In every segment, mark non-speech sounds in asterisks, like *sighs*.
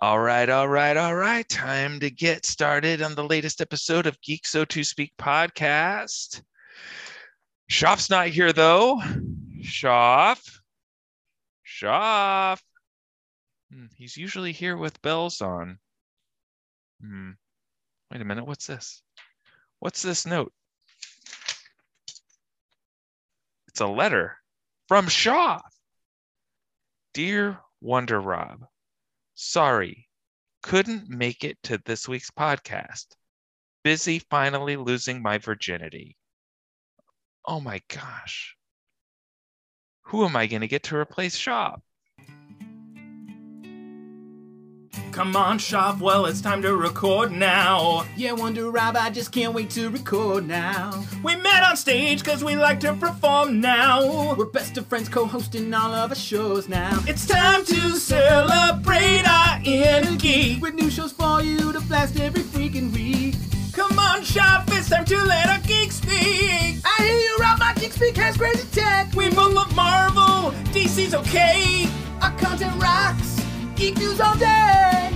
All right, all right, all right. Time to get started on the latest episode of Geek So To Speak podcast. Shoff's not here though. Shoff. Shoff. Hmm, he's usually here with bells on. Hmm. Wait a minute. What's this? What's this note? It's a letter from Shoff. Dear Wonder Rob, sorry, couldn't make it to this week's podcast. Busy finally losing my virginity. Oh my gosh. Who am I going to get to replace Shoff? Come on, Shoff. Well, it's time to record now. Yeah, Wonder Rob, I just can't wait to record now. We met on stage because we like to perform now. We're best of friends co hosting all of our shows now. It's time to celebrate our inner geek. With new shows for you to blast every freaking week. Come on, Shoff. It's time to let our geek speak. I hear you, Rob, my geek speak has crazy tech. We both love Marvel. DC's okay. Our content rocks. Geek news all day.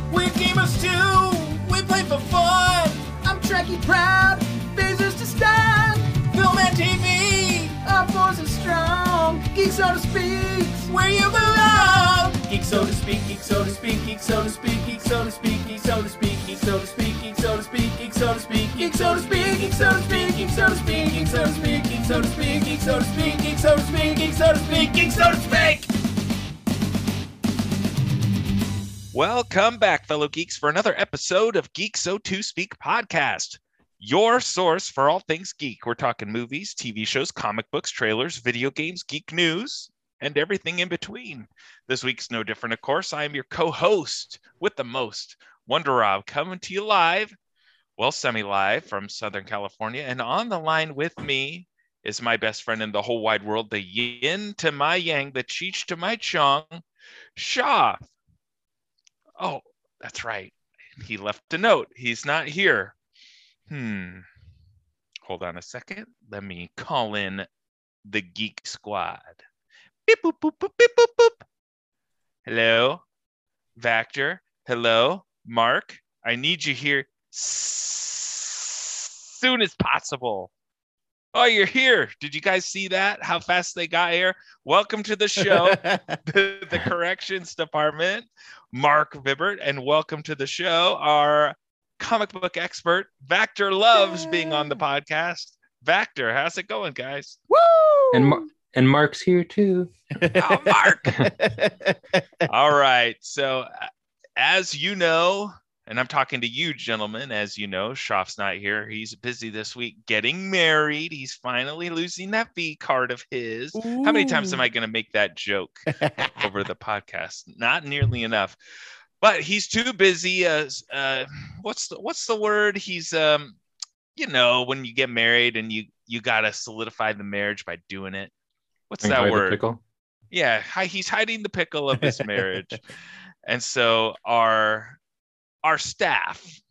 Gamers too. We play for fun. I'm Trekkie proud. Phasers to stand. Film and TV. Our force is strong. Geek so to speak. Where you belong. Geek so to speak. Geek so to speak. Geek so to speak. Geek so to speak. Geek so to speak. Geek so to speak. Geek so to speak. Geek so to speak. Geek so to speak. Geek so to speak. Geek so to speak. Geek so to speak. Geek so to speak. Geek so to speak. Geek so to speak. Geek so to speak. Geek so to speak. Welcome back, fellow geeks, for another episode of Geek So To Speak podcast, your source for all things geek. We're talking movies, TV shows, comic books, trailers, video games, geek news, and everything in between. This week's no different, of course. I am your co host with the most, Wonder Rob, coming to you live, well, semi live from Southern California. And on the line with me is my best friend in the whole wide world, the yin to my yang, the cheech to my chong, Shoff. Oh, that's right. He left a note. He's not here. Hmm. Hold on a second. Let me call in the Geek Squad. Beep, boop, boop, boop, beep, boop, boop. Hello, Vactor. Hello, Marc. I need you here soon as possible. Oh, you're here. Did you guys see that? How fast they got here? Welcome to the show, the, *laughs* *laughs* the corrections department, Marc Vibbert, and welcome to the show, our comic book expert. Vactor loves being on the podcast. Vactor, how's it going, guys? Woo! And Mar- and Marc's here too. Oh, Marc. *laughs* All right. So, uh, as you know, and I'm talking to you, gentlemen, as you know, Shoff's not here. He's busy this week getting married. He's finally losing that V card of his. How many times am I going to make that joke over the podcast? Not nearly enough. But he's too busy. As uh, what's the what's the word? He's um, you know, when you get married and you you gotta solidify the marriage by doing it. What's that word? yeah hi, he's hiding the pickle of his marriage *laughs* and so our our staff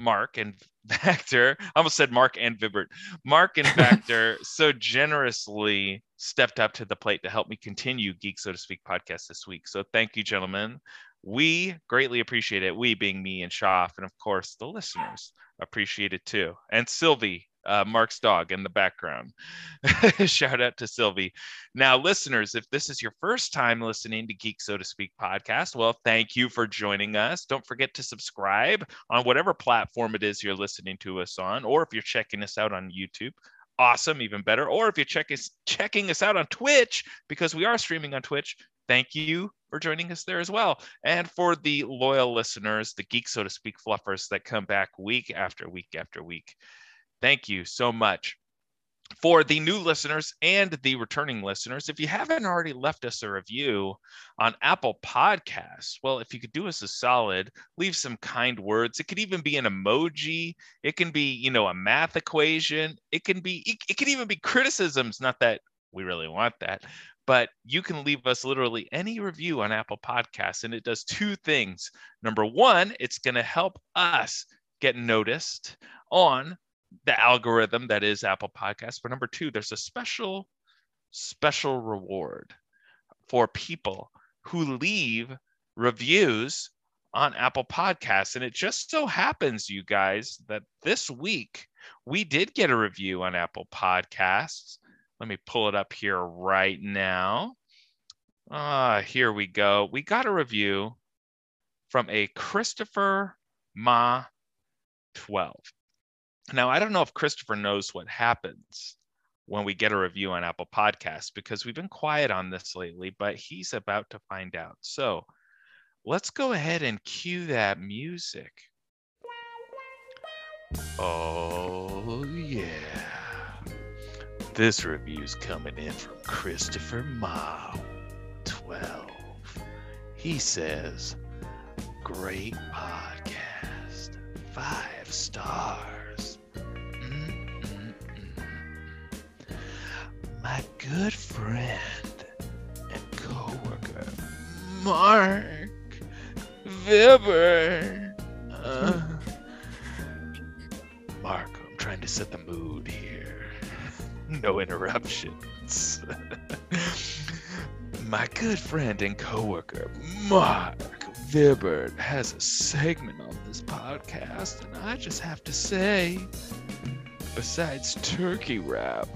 Marc and Vactor, I almost said Marc and Vibbert. Marc and *laughs* Vactor so generously stepped up to the plate to help me continue Geek So to Speak podcast this week. So thank you, gentlemen. We greatly appreciate it. We being me and Shoff, and of course the listeners appreciate it too. And Sylvie, uh, Marc's dog in the background. *laughs* Shout out to Sylvie. Now, listeners, if this is your first time listening to Geek So to Speak podcast, well, thank you for joining us. Don't forget to subscribe on whatever platform it is you're listening to us on, or if you're checking us out on YouTube. Awesome, even better. Or if you're check us, checking us out on Twitch, because we are streaming on Twitch, thank you for joining us there as well. And for the loyal listeners, the Geek So to Speak fluffers that come back week after week after week, thank you so much for the new listeners and the returning listeners, if you haven't already left us a review on Apple Podcasts, well, if you could do us a solid, leave some kind words. It could even be an emoji. It can be, you know, a math equation. It can be, it, it can even be criticisms. Not that we really want that, but you can leave us literally any review on Apple Podcasts, and it does two things. Number one, it's going to help us get noticed on the algorithm that is Apple Podcasts. But number two, there's a special, special reward for people who leave reviews on Apple Podcasts. And it just so happens, you guys, that this week we did get a review on Apple Podcasts. Let me pull it up here right now. Ah, here we go. We got a review from a Christopher Ma 12. Now, I don't know if Christopher knows what happens when we get a review on Apple Podcasts because we've been quiet on this lately, but he's about to find out. So let's go ahead and cue that music. Oh, yeah. This review's coming in from Christopher Ma 12. He says, Great podcast, five stars. My good friend and coworker, Marc Vibber. Uh, Marc, I'm trying to set the mood here. *laughs* No interruptions. *laughs* My good friend and coworker, Marc Vibbert, has a segment on this podcast, and I just have to say, besides turkey wrap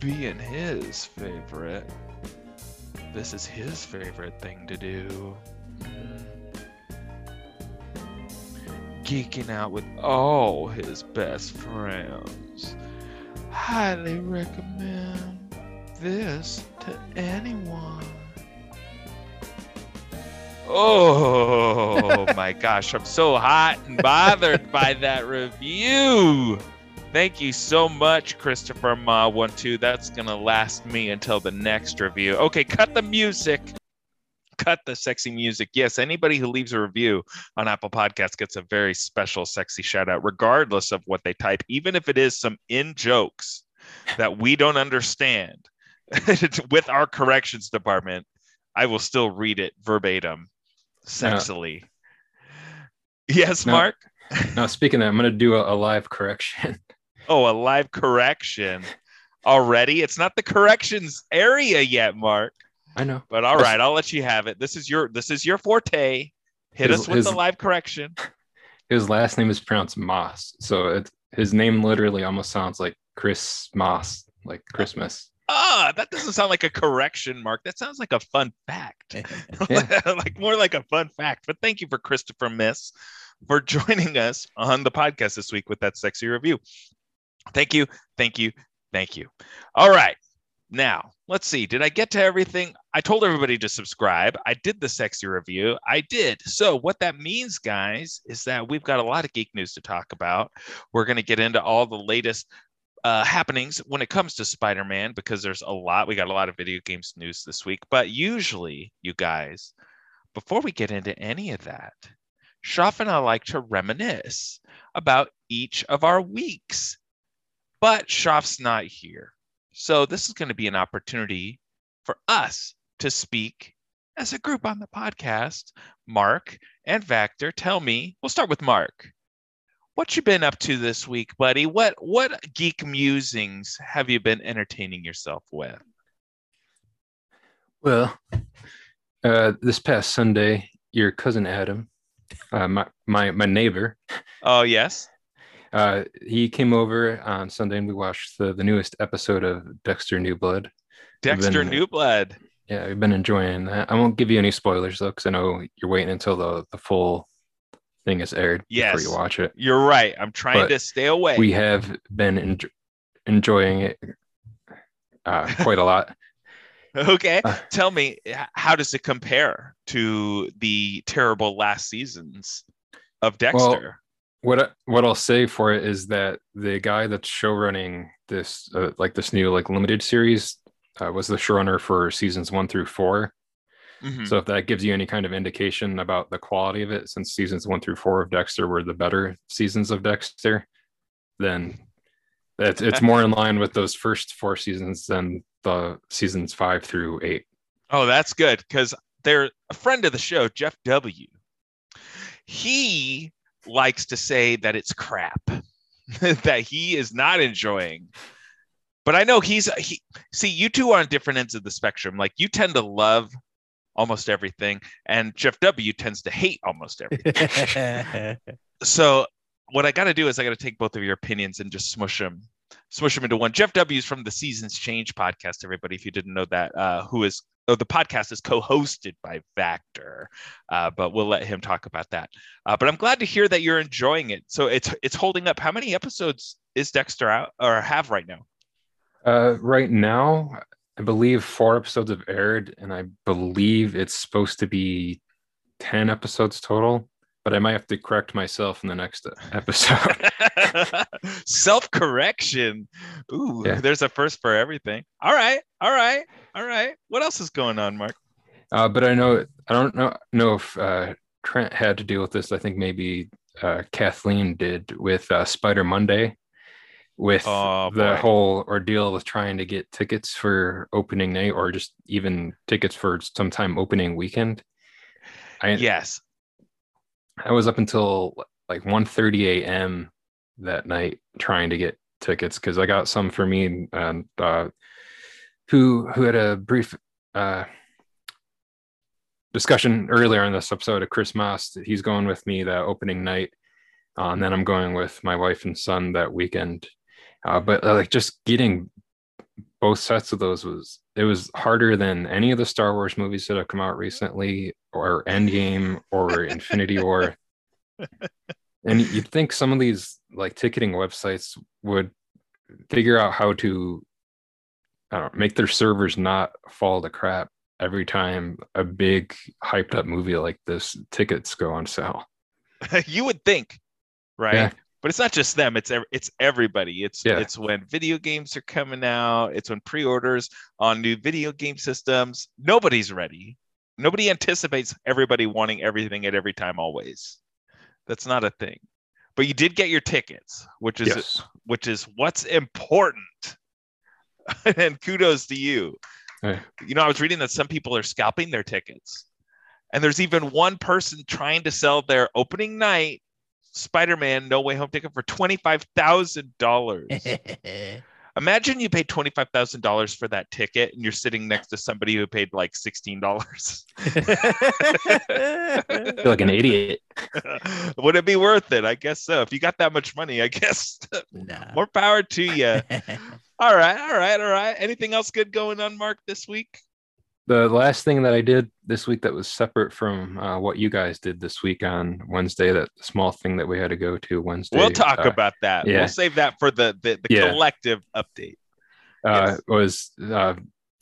being his favorite, this is his favorite thing to do. Geeking out with all his best friends. Highly recommend this to anyone. Oh *laughs* my gosh, I'm so hot and bothered by that review. Thank you so much, Christopher Ma one two. That's gonna last me until the next review. Okay, cut the music. Cut the sexy music. Yes, anybody who leaves a review on Apple Podcasts gets a very special, sexy shout out, regardless of what they type, even if it is some in jokes that we don't understand. *laughs* With our corrections department, I will still read it verbatim, sexily. Yes, No. Marc. Now, speaking of that, I'm going to do a, a live correction. Oh, a live correction already. It's not the corrections area yet, Marc. I know. But all right, I'll let you have it. This is your this is your forte. Hit His- us with his- the live correction. *laughs* His last name is pronounced Moss. So it, his name literally almost sounds like Chris Moss, like Christmas. Ah, that doesn't sound like a correction, Marc. That sounds like a fun fact. *laughs* like more like a fun fact. But thank you for Christopher Miss for joining us on the podcast this week with that sexy review. Thank you, thank you, thank you. All right. Now, let's see. Did I get to everything? I told everybody to subscribe. I did the sexy review. I did. So, what that means, guys, is that we've got a lot of geek news to talk about. We're going to get into all the latest uh, happenings when it comes to Spider Man because there's a lot. We got a lot of video games news this week. But usually, you guys, before we get into any of that, Shoff and I like to reminisce about each of our weeks. But Shoff's not here. So this is going to be an opportunity for us to speak as a group on the podcast. Marc and Vactor, tell me, we'll start with Marc. What you been up to this week, buddy? What what geek musings have you been entertaining yourself with? Well, uh, this past Sunday, your cousin Adam, uh, my, my my neighbor, Oh yes. Uh, he came over on Sunday and we watched the, the newest episode of Dexter New Blood. Dexter been- Newblood. Yeah, I've been enjoying that. I won't give you any spoilers though, because I know you're waiting until the, the full thing is aired Yes. before you watch it. You're right. I'm trying But to stay away. We have been en- enjoying it uh, quite a lot. *laughs* Okay. Uh, Tell me, how does it compare to the terrible last seasons of Dexter? What I, what I'll say for it is that the guy that's showrunning this uh, like this new like limited series uh, was the showrunner for seasons one through four. Mhm. So if that gives you any kind of indication about the quality of it, since seasons one through four of Dexter were the better seasons of Dexter, then it's it's more in line with those first four seasons than the seasons five through eight. Oh, that's good because they're a friend of the show, Jeff W. He likes to say that it's crap, *laughs* that he is not enjoying. But I know he's he. See, you two are on different ends of the spectrum. Like you tend to love almost everything, and Jeff W tends to hate almost everything. *laughs* so what I got to do is I got to take both of your opinions and just smush them, smush them into one. Jeff W is from the Seasons Change podcast. Everybody, if you didn't know that, uh, who is oh, the podcast is co-hosted by Vactor, uh, but we'll let him talk about that. Uh, but I'm glad to hear that you're enjoying it. So it's it's holding up. How many episodes is Dexter out or have right now? Uh, right now, I believe four episodes have aired, and I believe it's supposed to be ten episodes total. But I might have to correct myself in the next episode. *laughs* *laughs* Self correction. Ooh, Yeah. there's a first for everything. All right, all right, all right. What else is going on, Marc? Uh, but I know I don't know know if uh, Trent had to deal with this. I think maybe uh, Kathleen did with uh, Spider Monday, with Oh, the whole ordeal with trying to get tickets for opening night or just even tickets for sometime opening weekend. I Yes. I was up until like 1:30 a.m. that night trying to get tickets because I got some for me and uh, who who had a brief uh, discussion earlier in this episode of Chris Moss. He's going with me that opening night, uh, and then I'm going with my wife and son that weekend. Uh, but uh, like just getting both sets of those was it was harder than any of the Star Wars movies that have come out recently, or Endgame, or *laughs* Infinity War. And you'd think some of these like ticketing websites would figure out how to I don't know, make their servers not fall to crap every time a big hyped up movie like this tickets go on sale. *laughs* you would think, right? Yeah. But it's not just them. It's ev- it's everybody. It's Yeah. it's when video games are coming out. It's when pre-orders on new video game systems. Nobody's ready. Nobody anticipates everybody wanting everything at every time always. That's not a thing. But you did get your tickets, which is Yes. which is what's important. *laughs* and kudos to you. Yeah. You know, I was reading that some people are scalping their tickets. And there's even one person trying to sell their opening night Spider-Man No Way Home ticket for $25,000. *laughs* Imagine you paid $25,000 for that ticket and you're sitting next to somebody who paid like $16. Feel *laughs* like an idiot. *laughs* Would it be worth it? I guess so. If you got that much money, I guess *laughs* nah. more power to you. All right, all right, all right. Anything else good going on, Marc, this week? The last thing that I did this week that was separate from uh, what you guys did this week on Wednesday, that small thing that we had to go to Wednesday. We'll talk uh, about that. yeah. We'll save that for the the, the Yeah. collective update. uh, Yes. was uh,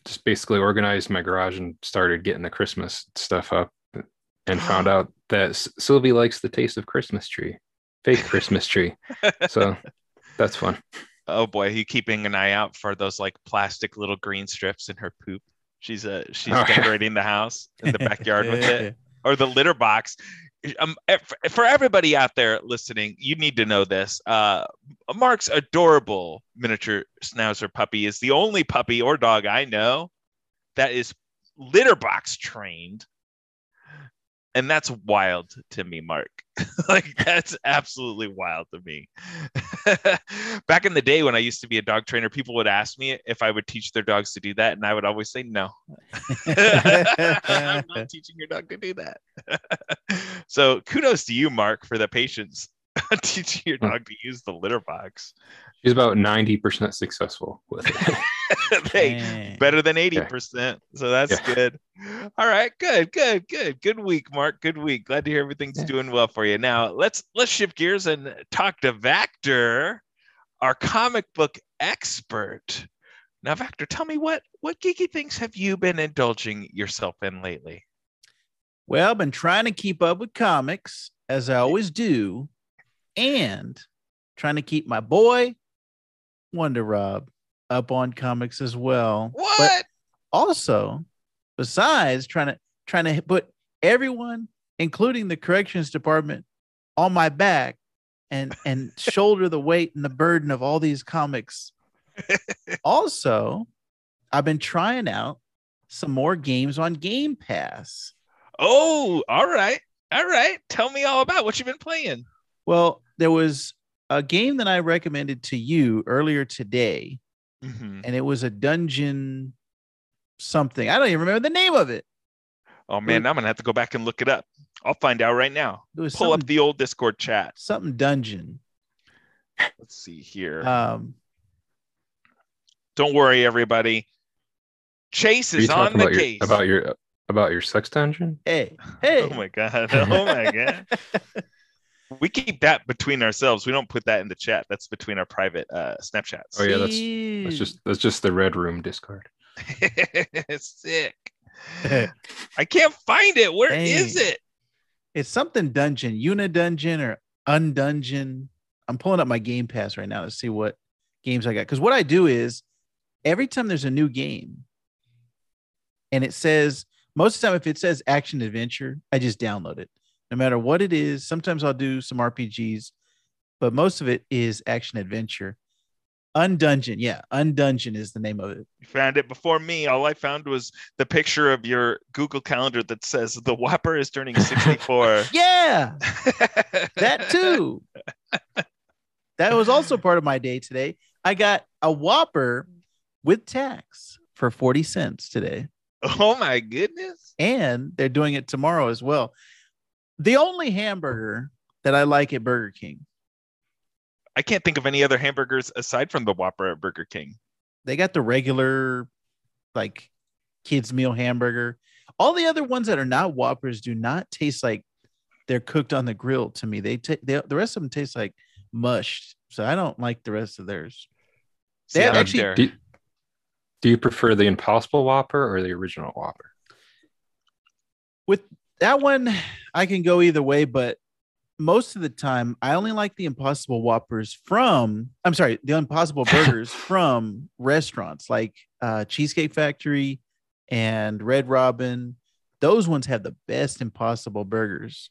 just basically organized my garage and started getting the Christmas stuff up and *gasps* found out that S- Sylvie likes the taste of Christmas tree, fake Christmas tree. *laughs* So that's fun. Oh boy, you keeping an eye out for those like plastic little green strips in her poop. She's uh she's yeah. decorating the house in the backyard with it. *laughs* or the litter box. Um, eh, for- for everybody out there listening, you need to know this. Uh, Marc's adorable miniature schnauzer puppy is the only puppy or dog I know that is litter box trained. And that's wild to me, Marc. *laughs* like that's absolutely wild to me. *laughs* Back in the day when I used to be a dog trainer, people would ask me if I would teach their dogs to do that, and I would always say no. *laughs* I'm not teaching your dog to do that. so kudos to you, Marc, for the patience *laughs* teaching your hmm. dog to use the litter box. She's about 90% successful with it. *laughs* *laughs* hey, better than 80%. So that's Yeah. good. All right, good, good, good. Good week, Marc. Good week. Glad to hear everything's Yeah. doing well for you. Now let's let's shift gears and talk to Vactor, our comic book expert. Now, Vactor, tell me what what geeky things have you been indulging yourself in lately? Well, I've been trying to keep up with comics as I always do, and trying to keep my boy Wonder Rob up on comics as well. But What? also, besides trying to trying to put everyone, including the corrections department, on my back and and *laughs* shoulder the weight and the burden of all these comics. *laughs* also, I've been trying out some more games on Game Pass. Oh, all right. All right. Tell me all about what you've been playing. Well, there was a game that I recommended to you earlier today, Mhm. and it was a dungeon something. I don't even remember the name of it. Oh man, Ooh. I'm gonna have to go back and look it up. I'll find out right now. It was Pull up the old Discord chat. something dungeon. Let's see here. Um, Don't worry, everybody. Chase is on the about your, case. about your about your sex dungeon? hey, *laughs* hey. *laughs* Oh my god. Oh my god. We keep that between ourselves. We don't put that in the chat. That's between our private uh Snapchats. Oh yeah, that's that's just that's just the red room Discord. *laughs* Sick. I can't find it. Where is Dang. it? It's something dungeon, Unidungeon or Undungeon. I'm pulling up my Game Pass right now to see what games I got. Because what I do is every time there's a new game and it says, most of the time, if it says action adventure, I just download it. No matter what it is. Sometimes I'll do some RPGs, but most of it is action adventure. Undungeon. Yeah. Undungeon is the name of it. You found it before me. All I found was the picture of your Google Calendar that says the Whopper is turning 64. *laughs* Yeah. that too. that was also part of my day today. I got a Whopper with tax for 40 cents today. oh my goodness. And they're doing it tomorrow as well. The only hamburger that I like at Burger King, I can't think of any other hamburgers aside from the Whopper at Burger King. they got the regular, like kids' meal hamburger. All the other ones that are not Whoppers do not taste like they're cooked on the grill to me. They, ta- they the rest of them taste like mushed. So I don't like the rest of theirs. They See, actually- there. Do you, do you prefer the Impossible Whopper or the original Whopper? with that one i can go either way but most of the time i only like the impossible whoppers from i'm sorry the impossible *laughs* burgers from restaurants like uh, cheesecake factory and red robin those ones have the best impossible burgers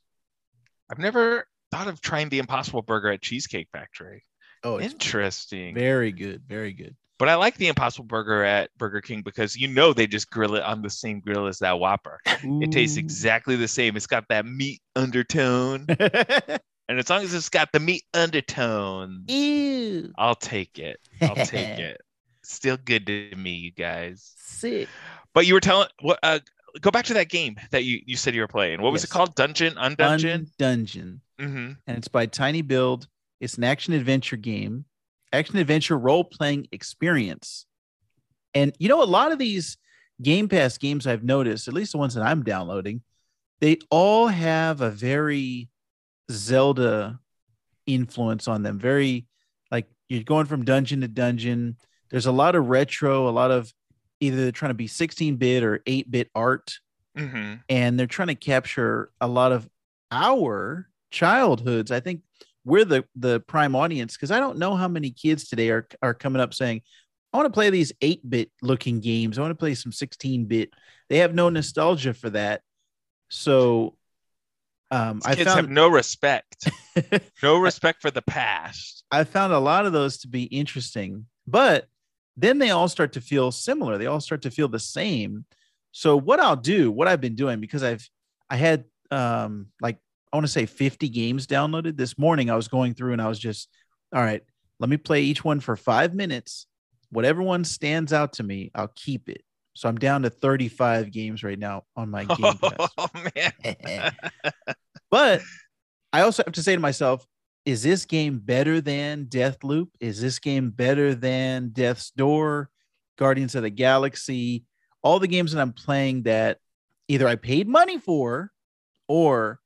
I've never thought of trying the Impossible Burger at Cheesecake Factory. oh Interesting. very good very good But I like the Impossible Burger at Burger King because you know they just grill it on the same grill as that Whopper. It tastes exactly the same. It's got that meat undertone. *laughs* and as long as it's got the meat undertone, Ew. I'll take it. I'll take it. *laughs* Still good to me, you guys. sick But you were telling what uh go back to that game that you, you said you were playing. What was it called? Dungeon? Undungeon? Undungeon. mm-hmm. and it's by tinyBuild. It's an action adventure game, action adventure role playing experience. And you know, a lot of these Game Pass games I've noticed, at least the ones that I'm downloading, they all have a very Zelda influence on them. Very like you're going from dungeon to dungeon. There's a lot of retro, a lot of either they're trying to be 16 bit or 8 bit art Mm-hmm. and they're trying to capture a lot of our childhoods. I think we're the the prime audience because I don't know how many kids today are are coming up saying, "I want to play these eight bit looking games. I want to play some sixteen bit." They have no nostalgia for that. So, um, I Kids have found no respect. *laughs* no respect for the past. I found a lot of those to be interesting, but then they all start to feel similar. They all start to feel the same. So what I'll do, what I've been doing, because I've I had um like I want to say 50 games downloaded this morning. I was going through and I was just, all right, let me play each one for five minutes. Whatever one stands out to me, I'll keep it. So I'm down to 35 games right now on my Game *laughs* oh, Pass. Oh man. *laughs* But I also have to say to myself, is this game better than Deathloop? Is this game better than Death's Door, Guardians of the Galaxy? All the games that I'm playing that either I paid money for or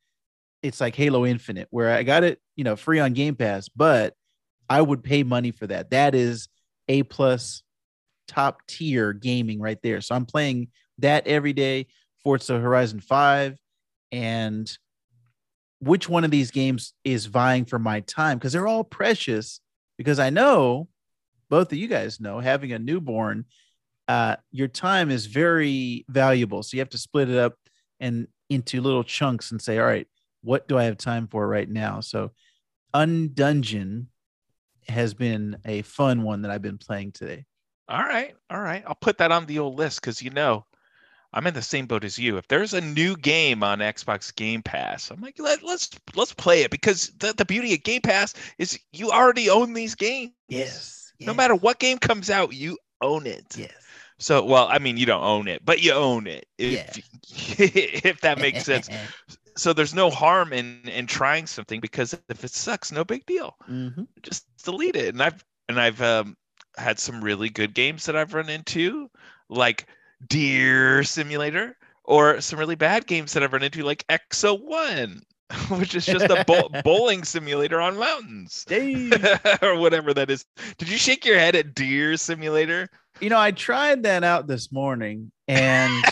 it's like Halo Infinite, where I got it, you know, free on Game Pass, but I would pay money for that. That is A plus top tier gaming right there. So I'm playing that every day, Forza Horizon 5, and which one of these games is vying for my time because they're all precious because i know both of you guys know having a newborn uh, your time is very valuable so you have to split it up and into little chunks and say all right what do i have time for right now so undungeon has been a fun one that i've been playing today All right, all right. I'll put that on the old list because you know I'm in the same boat as you. If there's a new game on Xbox Game Pass, I'm like, Let, let's let's play it because the, the beauty of Game Pass is you already own these games. yes No matter what game comes out, you own it. yes So, well, I mean, you don't own it, but you own it. If, *laughs* if that makes sense. *laughs* So there's no harm in in trying something because if it sucks, no big deal. Mhm. Just delete it. And I've and I've um, had some really good games that I've run into, like Deer Simulator, or some really bad games that I've run into, like Exo One, *laughs* which is just a bow- *laughs* bowling simulator on mountains. *laughs* Or whatever that is. Did you shake your head at Deer Simulator? you know, I tried that out this morning and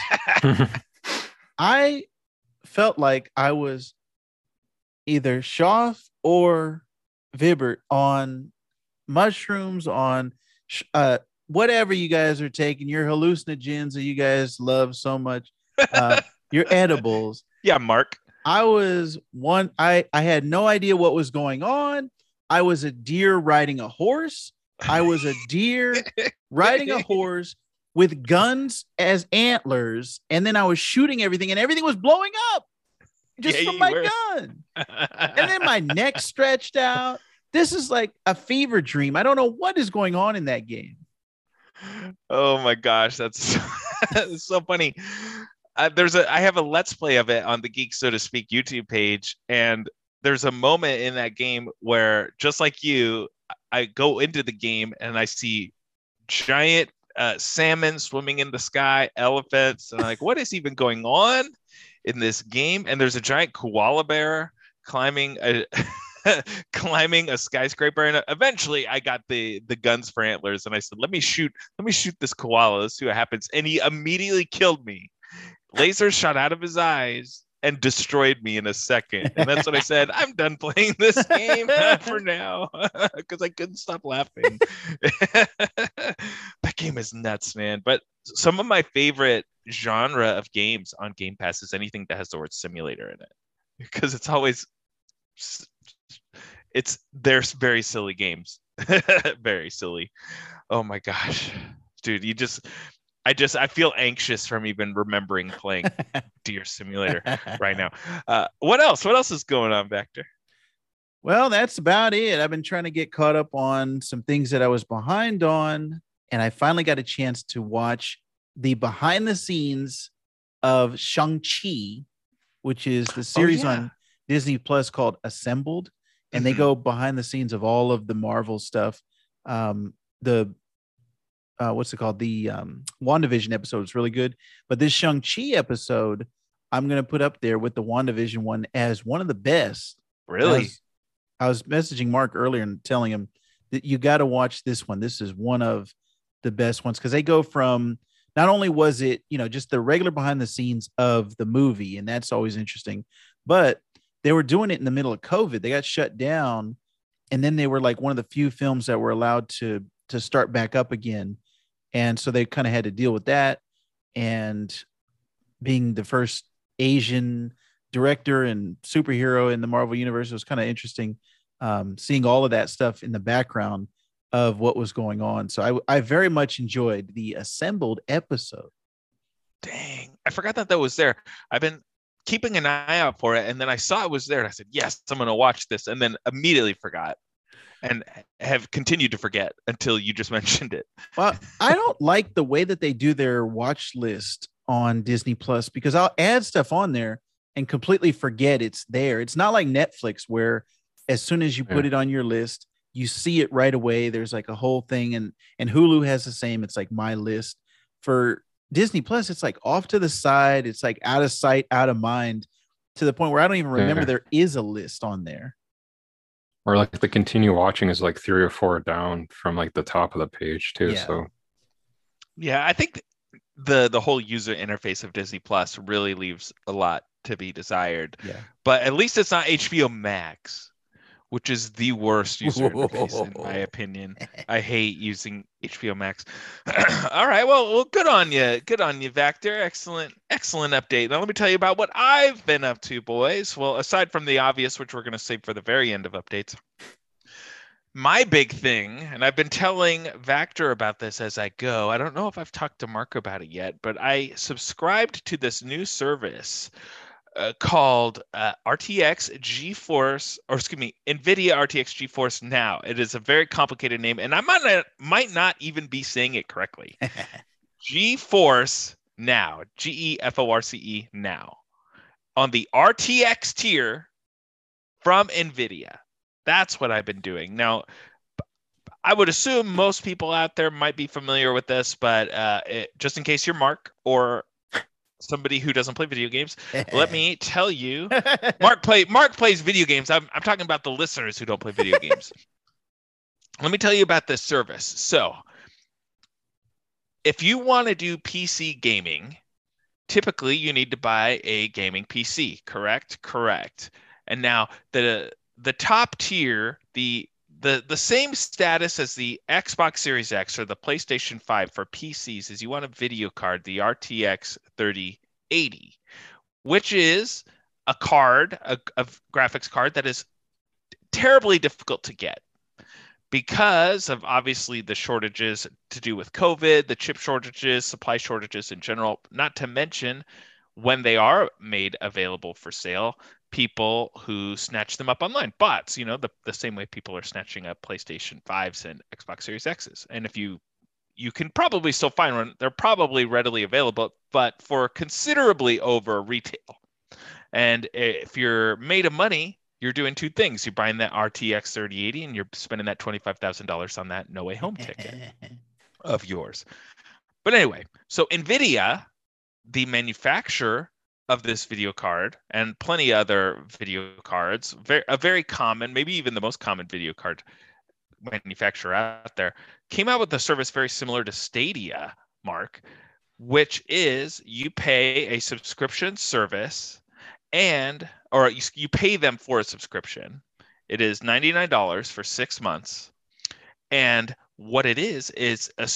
I felt like I was either Shoff or Vibbert on mushrooms, on uh, whatever you guys are taking, your hallucinogens that you guys love so much, uh, *laughs* your edibles. Yeah, Marc. I was one, I, I had no idea what was going on. I was a deer riding a horse. I was a deer *laughs* riding a horse with guns as antlers, and then I was shooting everything, and everything was blowing up just Yeah, from my were. gun. *laughs* And then my neck stretched out. This is like a fever dream. I don't know what is going on in that game. oh my gosh, that's *laughs* so funny. Uh, there's a I have a let's play of it on the Geek So to Speak YouTube page, and there's a moment in that game where just like you, I go into the game and I see giant uh, salmon swimming in the sky, elephants, and like, what is even going on in this game? And there's a giant koala bear climbing a *laughs* climbing a skyscraper and eventually i got the the guns for antlers and i said let me shoot let me shoot this koala let's see what happens and he immediately killed me laser shot out of his eyes and destroyed me in a second. And that's what i said *laughs* i'm done playing this game for now. *laughs* Because i couldn't stop laughing. *laughs* That game is nuts man. But some of my favorite genre of games on game pass is anything that has the word simulator in it. Because it's always it's they're very silly games. Very silly. Oh my gosh. Dude you just i just i feel anxious from even remembering playing *laughs* deer simulator right now uh what else what else is going on Vactor? Well, that's about it. I've been trying to get caught up on some things that I was behind on, and I finally got a chance to watch the behind the scenes of Shang-Chi, which is the series yeah. on Disney Plus called Assembled. And they Mhm. go behind the scenes of all of the Marvel stuff. Um, the uh, what's it called? The um, WandaVision episode is really good. But this Shang-Chi episode, I'm going to put up there with the WandaVision one as one of the best. I really was, I was messaging Marc earlier and telling him that you got to watch this one. This is one of the best ones because they go from not only was it, you know, just the regular behind the scenes of the movie, and that's always interesting, but they were doing it in the middle of COVID. They got shut down, and then they were like one of the few films that were allowed to to start back up again. And so they kind of had to deal with that. And being the first Asian director and superhero in the Marvel universe. Was kind of interesting um, seeing all of that stuff in the background of what was going on. So I, I very much enjoyed the assembled episode. dang i forgot that that was there i've been keeping an eye out for it and then i saw it was there and i said yes i'm going to watch this and then immediately forgot and have continued to forget until you just *laughs* mentioned it Well, I don't like the way that they do their watch list on Disney Plus because I'll add stuff on there and completely forget it's there. It's not like Netflix where as soon as you put Yeah. it on your list, you see it right away. There's like a whole thing and and Hulu has the same. It's like my list. For Disney Plus, it's like off to the side. It's like out of sight, out of mind to the point where I don't even remember Yeah. there is a list on there. Or like the continue watching is like three or four down from like the top of the page too. Yeah. So yeah i think the the whole user interface of disney plus really leaves a lot to be desired Yeah. but at least it's not hbo max which is the worst user interface in my *laughs* opinion. I hate using hbo max. *clears throat* All right well, well good on you good on you Vactor excellent excellent update. Now let me tell you about what i've been up to boys. Well aside from the obvious which we're going to save for the very end of updates my big thing, and I've been telling Vactor about this as I go. I don't know if I've talked to Marc about it yet, but I subscribed to this new service uh, called uh, RTX GeForce, or excuse me, NVIDIA RTX GeForce Now. It is a very complicated name, and I might not might not even be saying it correctly. *laughs* GeForce Now, G E F O R C E Now, on the RTX tier from NVIDIA. That's what I've been doing. Now, I would assume most people out there might be familiar with this, but uh, it, just in case you're Marc or somebody who doesn't play video games, let me *laughs* tell you Marc play Marc plays video games. I'm I'm talking about the listeners who don't play video games. *laughs* Let me tell you about this service. So, if you want to do PC gaming, typically you need to buy a gaming PC, correct? Correct. And now the the top tier, the the the same status as the Xbox Series X or the PlayStation 5 for PCs is you want a video card, the RTX 3080, which is a card, a, a graphics card that is terribly difficult to get because of obviously the shortages to do with COVID, the chip shortages, supply shortages in general, not to mention when they are made available for sale, people who snatch them up online, bots, you know, the, the same way people are snatching up PlayStation 5s and Xbox Series X's. And if you you can probably still find one, they're probably readily available, but for considerably over retail. And if you're made of money, you're doing two things. You're buying that RTX 3080 and you're spending that $25,000 on that No Way Home ticket *laughs* of yours. But anyway, so NVIDIA, the manufacturer of this video card and plenty other video cards, very, a very common, maybe even the most common video card manufacturer out there, came out with a service very similar to Stadia, Marc, which is you pay a subscription service and or you, you pay them for a subscription. It is $99 for six months. And what it is, is a,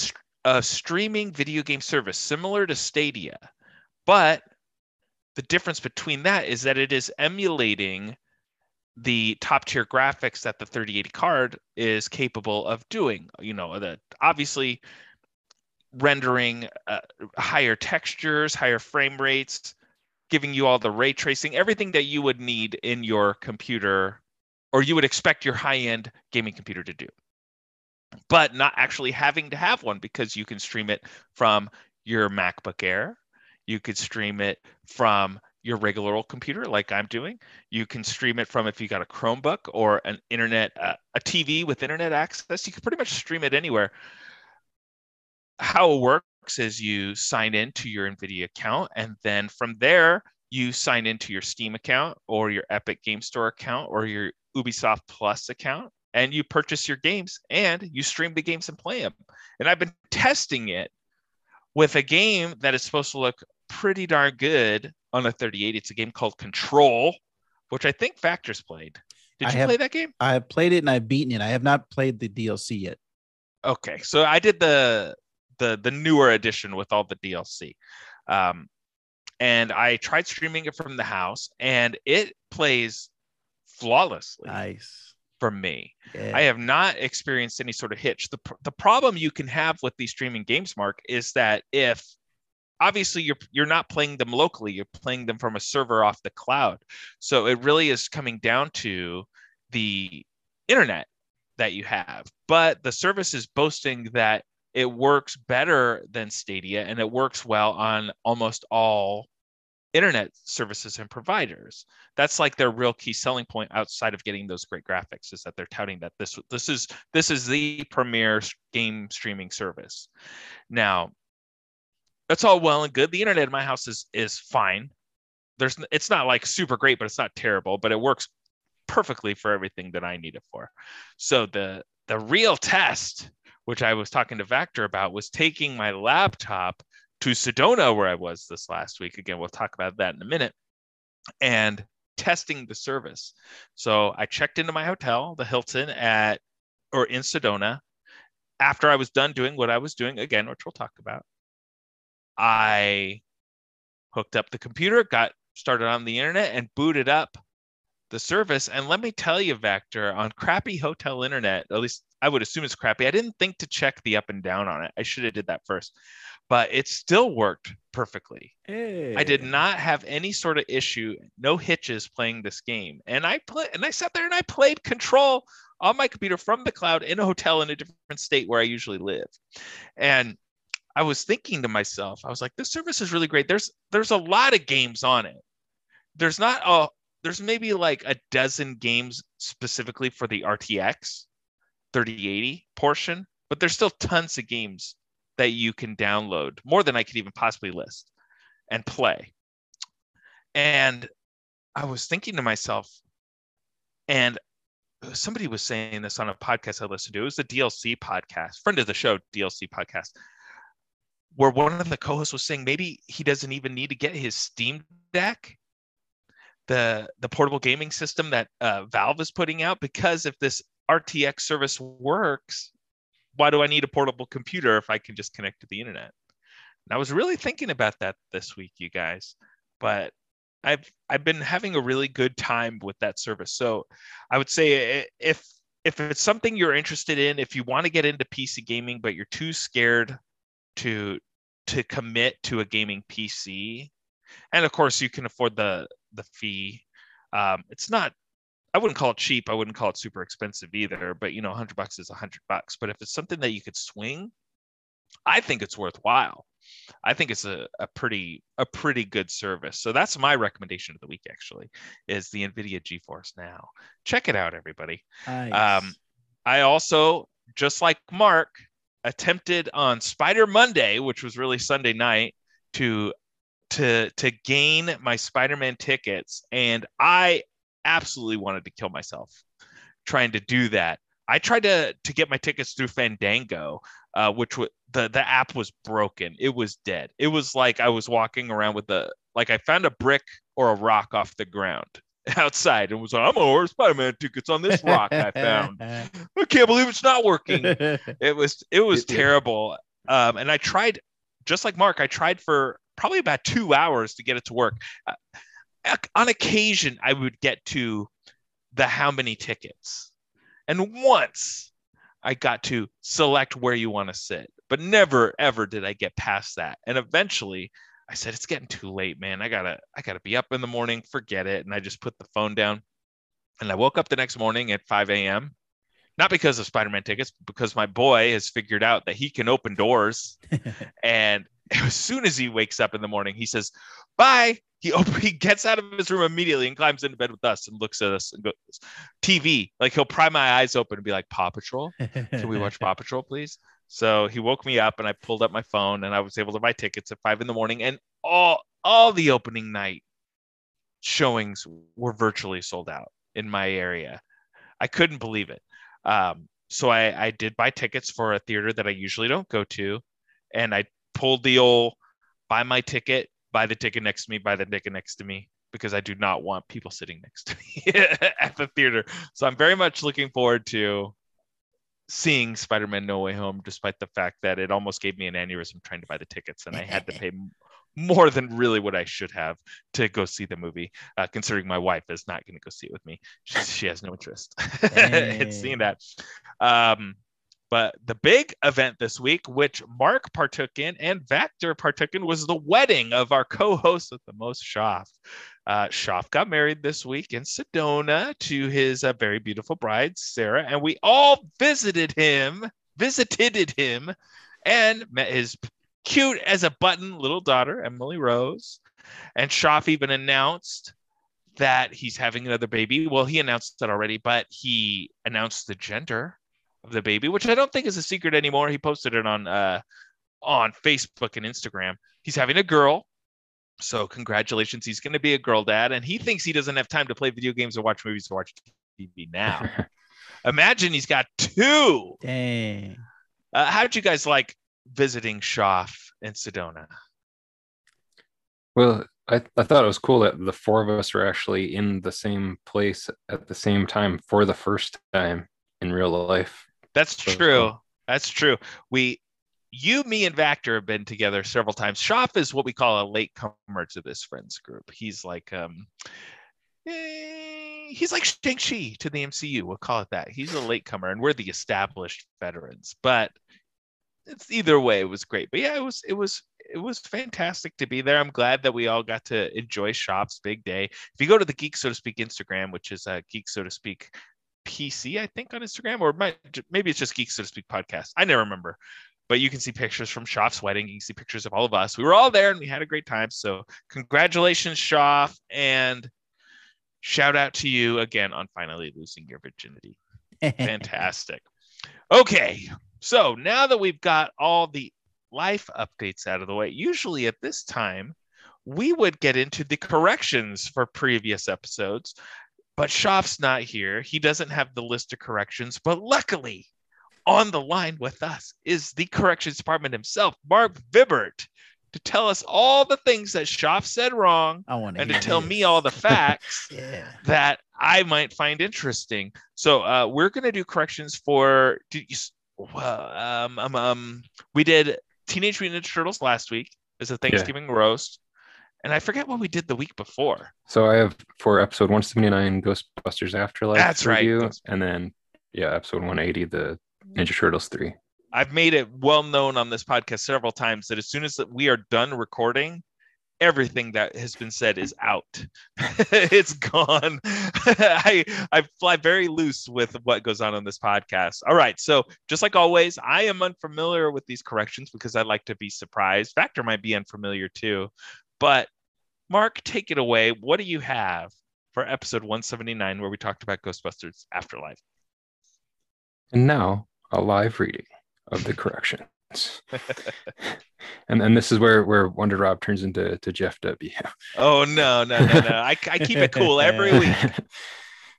a streaming video game service similar to Stadia. But the difference between that is that it is emulating the top tier graphics that the 3080 card is capable of doing. You know, the obviously rendering uh, higher textures, higher frame rates, giving you all the ray tracing, everything that you would need in your computer or you would expect your high end gaming computer to do. But not actually having to have one because you can stream it from your MacBook Air. You could stream it from your regular old computer like I'm doing. You can stream it from if you got a Chromebook or an internet, uh, a TV with internet access. You can pretty much stream it anywhere. How it works is you sign in to your NVIDIA account, and then from there, you sign into your Steam account or your Epic Game Store account or your Ubisoft Plus account, and you purchase your games and you stream the games and play them. And I've been testing it with a game that is supposed to look pretty darn good on a 38. It's a game called Control, which I think Vactor's played. Did I you have- play that game? I have played it and I've beaten it. I have not played the DLC yet. Okay, so I did the the the newer edition with all the DLC, um, and I tried streaming it from the house, and it plays flawlessly Nice. for me. Yeah. I have not experienced any sort of hitch. The pr- the problem you can have with these streaming games, Marc, is that if obviously you're you're not playing them locally, you're playing them from a server off the cloud. So it really is coming down to the internet that you have. But the service is boasting that it works better than Stadia and it works well on almost all internet services and providers. That's like their real key selling point outside of getting those great graphics is that they're touting that this this is this is the premier game streaming service. Now, that's all well and good. The internet in my house is is fine. There's it's not like super great, but it's not terrible, but it works perfectly for everything that I need it for. So the the real test, which I was talking to Vactor about, was taking my laptop to Sedona, where I was this last week. Again, we'll talk about that in a minute, and testing the service. So I checked into my hotel, the Hilton at or in Sedona. After I was done doing what I was doing again, which we'll talk about, I hooked up the computer, got started on the internet, and booted up the service. And let me tell you, Vactor, on crappy hotel internet, at least I would assume it's crappy. I didn't think to check the up and down on it. I should have did that first, but it still worked perfectly. I did not have any sort of issue, no hitches playing this game. And I play and I sat there and I played Control on my computer from the cloud in a hotel in a different state where I usually live. And I was thinking to myself, I was like, this service is really great. There's there's a lot of games on it. There's not a there's maybe like a dozen games specifically for the RTX 3080 portion, but there's still tons of games that you can download, more than I could even possibly list and play. And I was thinking to myself, and somebody was saying this on a podcast I listened to. It was the DLC podcast, friend of the show, DLC podcast, where one of the co-hosts was saying maybe he doesn't even need to get his Steam Deck, the the portable gaming system that uh, Valve is putting out, because if this RTX service works, why do I need a portable computer if I can just connect to the internet? And I was really thinking about that this week, you guys. But I've I've been having a really good time with that service. So I would say if if it's something you're interested in, if you want to get into PC gaming but you're too scared to to commit to a gaming PC, and of course you can afford the the fee. Um, it's not I wouldn't call it cheap. I wouldn't call it super expensive either. But you know, hundred bucks is hundred bucks. But if it's something that you could swing, I think it's worthwhile. I think it's a, a pretty a pretty good service. So that's my recommendation of the week. Actually, is the Nvidia GeForce Now. Check it out, everybody. Nice. Um, I also, just like Marc, attempted on Spider Monday, which was really Sunday night, to to to gain my Spider-Man tickets, and I absolutely wanted to kill myself trying to do that. I tried to to get my tickets through Fandango, uh, which was the the app was broken. It was dead. It was like I was walking around with the like I found a brick or a rock off the ground *laughs* outside and was like, I'm gonna order Spider-Man tickets on this rock I found. *laughs* I can't believe it's not working. *laughs* It was it was terrible. Um, and I tried, just like Marc, I tried for probably about two hours to get it to work. Uh, on occasion I would get to the how many tickets. And once I got to select where you want to sit, but never ever did I get past that. And eventually I said, it's getting too late, man. I gotta, I gotta be up in the morning, forget it. And I just put the phone down. And I woke up the next morning at 5 a.m. Not because of Spider-Man tickets, because my boy has figured out that he can open doors. *laughs* and *laughs* as soon as he wakes up in the morning, he says, Bye he op- *laughs* he gets out of his room immediately and climbs into bed with us and looks at us and goes TV. Like he'll pry my eyes open and be like, Paw Patrol. Can we watch Paw Patrol, please? So he woke me up and I pulled up my phone and I was able to buy tickets at five in the morning and all all the opening night showings were virtually sold out in my area. I couldn't believe it. Um, so I, I did buy tickets for a theater that I usually don't go to, and I pulled the old buy my ticket, buy the ticket next to me, buy the ticket next to me, because I do not want people sitting next to me *laughs* at the theater. So I'm very much looking forward to seeing Spider-Man No Way Home, despite the fact that it almost gave me an aneurysm trying to buy the tickets, and I had to *laughs* pay more than really what I should have to go see the movie. Uh, considering my wife is not going to go see it with me, she, she has no interest *laughs* in seeing that. Um, but the big event this week, which Marc partook in and Vactor partook in, was the wedding of our co-host with the most Shoff. Uh, Shoff got married this week in Sedona to his uh, very beautiful bride, Sarah, and we all visited him, visited him, and met his cute as a button little daughter, Emily Rose. And Shoff even announced that he's having another baby. Well, he announced that already, but he announced the gender the baby, which I don't think is a secret anymore. He posted it on uh, on Facebook and Instagram. He's having a girl. So congratulations, he's going to be a girl dad, and he thinks he doesn't have time to play video games or watch movies or watch TV now. *laughs* Imagine he's got two. Dang. Uh, how did you guys like visiting Shoff in Sedona? Well, I, I thought it was cool that the four of us were actually in the same place at the same time for the first time in real life. That's true. That's true. We, you, me, and Vactor have been together several times. Shoff is what we call a late comer to this friends group. He's like, um, eh, he's like Shang Chi to the MCU. We'll call it that. He's a late comer, and we're the established veterans. But it's either way, it was great. But yeah, it was, it was, it was fantastic to be there. I'm glad that we all got to enjoy Shoff's big day. If you go to the Geek So to Speak Instagram, which is uh, Geek So to Speak PC, I think on Instagram, or might, maybe it's just Geek So to Speak podcast. I never remember. but you can see pictures from Shoff's wedding. You can see pictures of all of us. We were all there and we had a great time. So congratulations, Shoff, and shout out to you again on finally losing your virginity. *laughs* Fantastic. Okay, so now that we've got all the life updates out of the way, usually at this time we would get into the corrections for previous episodes. But Shoff's not here. He doesn't have the list of corrections. But luckily, on the line with us is the corrections department himself, Marc Vibbert, to tell us all the things that Shoff said wrong I want and to tell me all the *laughs* facts Yeah. that I might find interesting. So uh, we're going to do corrections for. Did you, um, um, um, we did Teenage Mutant Ninja Turtles last week as a Thanksgiving roast, and I forget what we did the week before. So I have for episode 179 Ghostbusters Afterlife That's right, review, Ghost- and then yeah, episode 180 the Ninja Turtles 3. I've made it well known on this podcast several times that as soon as we are done recording, everything that has been said is out. *laughs* it's gone. *laughs* I I fly very loose with what goes on on this podcast. All right, so just like always, I am unfamiliar with these corrections because I like to be surprised. Vactor might be unfamiliar too, but Marc, take it away. What do you have for episode 179 where we talked about Ghostbusters Afterlife? And now a live reading of the corrections. *laughs* and then this is where where Wonder Rob turns into to Jeff W. *laughs* Oh no, no, no, no! I, I keep it cool every *laughs* week.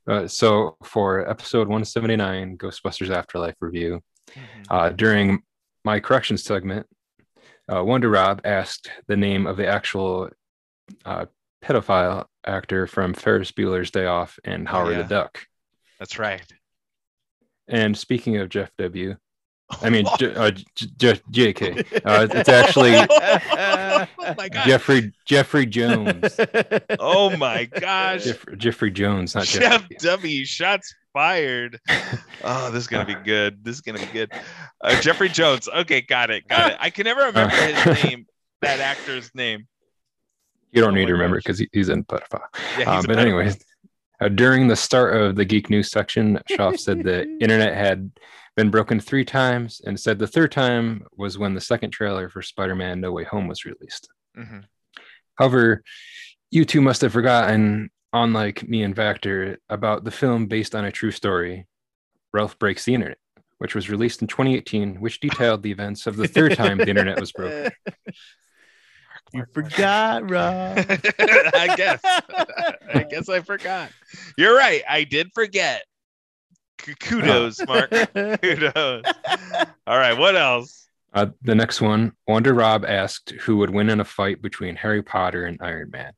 Uh, so for episode 179 Ghostbusters Afterlife review, Mhm. uh, during my corrections segment, uh, Wonder Rob asked the name of the actual uh, pedophile actor from Ferris Bueller's Day Off and Oh, Howard yeah. the Duck. That's right. And speaking of Jeff W, I mean *laughs* J- uh, J- J- JK, uh, it's actually *laughs* oh my god. Jeffrey Jeffrey Jones. *laughs* Oh my gosh. Jeff, Jeffrey Jones, not Jeff. Jeff W. Shots fired. Oh, this is gonna be good. This is gonna be good. Uh, Jeffrey Jones. Okay, got it. Got it. I can never remember his name. That actor's name. You don't Oh need to remember because he, he's in pedophile. Yeah, a but anyways, uh, during the start of the geek news section, Shoff said the *laughs* internet had been broken three times and said the third time was when the second trailer for Spider-Man No Way Home was released. Mhm. However, you two must have forgotten, unlike me and Vactor, about the film based on a true story, Ralph Breaks the Internet, which was released in 2018, which detailed the events of the third time the internet was broken. *laughs* You forgot, Rob. *laughs* I guess. *laughs* I guess I forgot. You're right. I did forget. K- Kudos, Marc. *laughs* Kudos. All right. What else? Uh, the next one, Wonder Rob asked who would win in a fight between Harry Potter and Iron Man.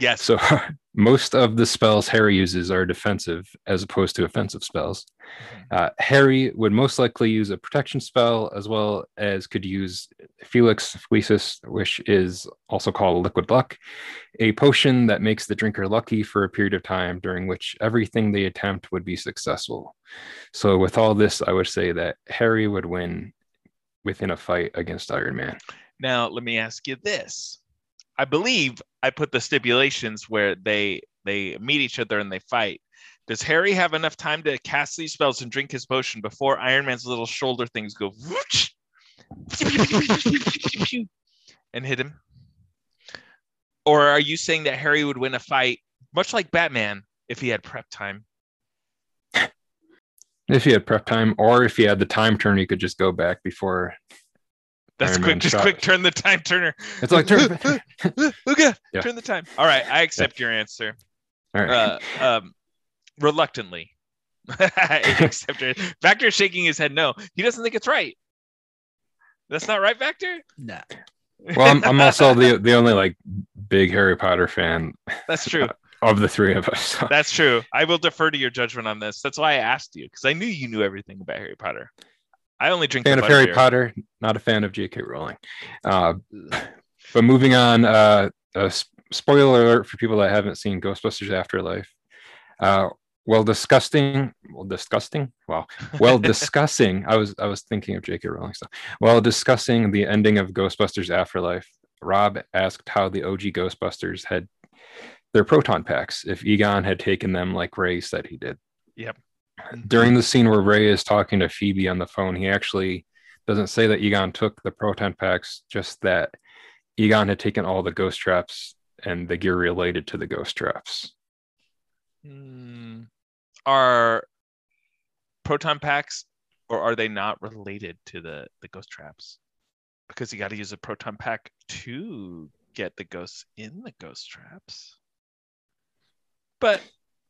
Yes. So *laughs* most of the spells Harry uses are defensive as opposed to offensive spells. Uh, Harry would most likely use a protection spell as well as could use Felix Felicis, which is also called Liquid Luck, a potion that makes the drinker lucky for a period of time during which everything they attempt would be successful. So with all this, I would say that Harry would win within a fight against Iron Man. Now, let me ask you this. I believe I put the stipulations where they they meet each other and they fight. Does Harry have enough time to cast these spells and drink his potion before Iron Man's little shoulder things go and hit him? Or are you saying that Harry would win a fight, much like Batman, if he had prep time? If he had prep time, or if he had the time turn, he could just go back before. That's Iron quick. Man Just shot. quick. Turn the time turner. It's like turn. *laughs* okay. Yeah. Turn the time. All right. I accept your answer. All right. uh, um, reluctantly. *laughs* I accept it. Vactor shaking his head. No, he doesn't think it's right. That's not right, Vactor. Nah. well, I'm, I'm also the the only like big Harry Potter fan That's true. *laughs* of the three of us. That's true. I will defer to your judgment on this. That's why I asked you because I knew you knew everything about Harry Potter. I only drink fan of Harry butterbeer. Potter, not a fan of J.K. Rowling. Uh, but moving on, uh, a s- spoiler alert for people that haven't seen Ghostbusters Afterlife. Uh, well, disgusting. Well, disgusting. Well, well, *laughs* discussing. I was I was thinking of J.K. Rowling stuff. While discussing the ending of Ghostbusters Afterlife, Rob asked how the OG Ghostbusters had their proton packs if Egon had taken them like Ray said he did. Yep. During the scene where Ray is talking to Phoebe on the phone, he actually doesn't say that Egon took the proton packs, just that Egon had taken all the ghost traps and the gear related to the ghost traps. Hmm. Are proton packs or are they not related to the the ghost traps? Because you got to use a proton pack to get the ghosts in the ghost traps. But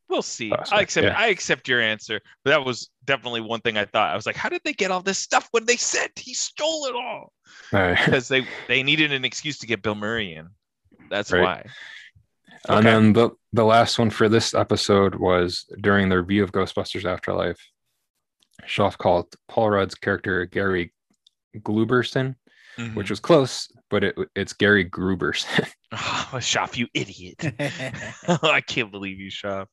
we'll see. Uh, Possibly, I accept yeah. I accept your answer. But that was definitely one thing I thought. I was like, how did they get all this stuff when they said he stole it all? All right. *laughs* Because they they needed an excuse to get Bill Murray in. That's Right. why. And then the the last one for this episode was during the review of Ghostbusters Afterlife. Shoff called Paul Rudd's character Gary Gluberson, Mhm. which was close, but it it's Gary Grooberson. Oh, *laughs* *laughs* Shoff, you idiot. *laughs* I can't believe you, Shoff.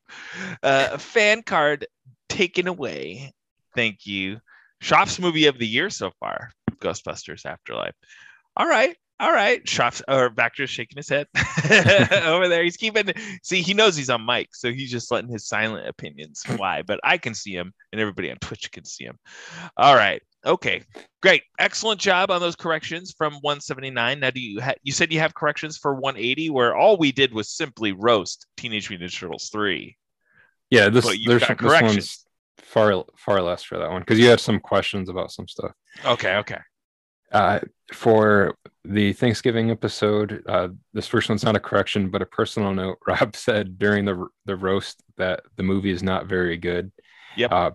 Uh, fan card taken away. Thank you. Shoff's movie of the year so far Ghostbusters Afterlife. All right. All right. Shoff's or Vactor's shaking his head over there. He's keeping, see, he knows he's on mic. So he's just letting his silent opinions fly. But I can see him and everybody on Twitch can see him. All right. Okay. Great. Excellent job on those corrections from 179. Now, do you ha- you said you have corrections for 180 where all we did was simply roast Teenage Mutant Ninja Turtles 3. yeah, this there's got this one's corrections. far far less for that one because you had some questions about some stuff. Okay. Okay. Uh, for the Thanksgiving episode, uh, this first one's not a correction, but a personal note. *laughs* Rob said during the the roast that the movie is not very good. Yep. Uh,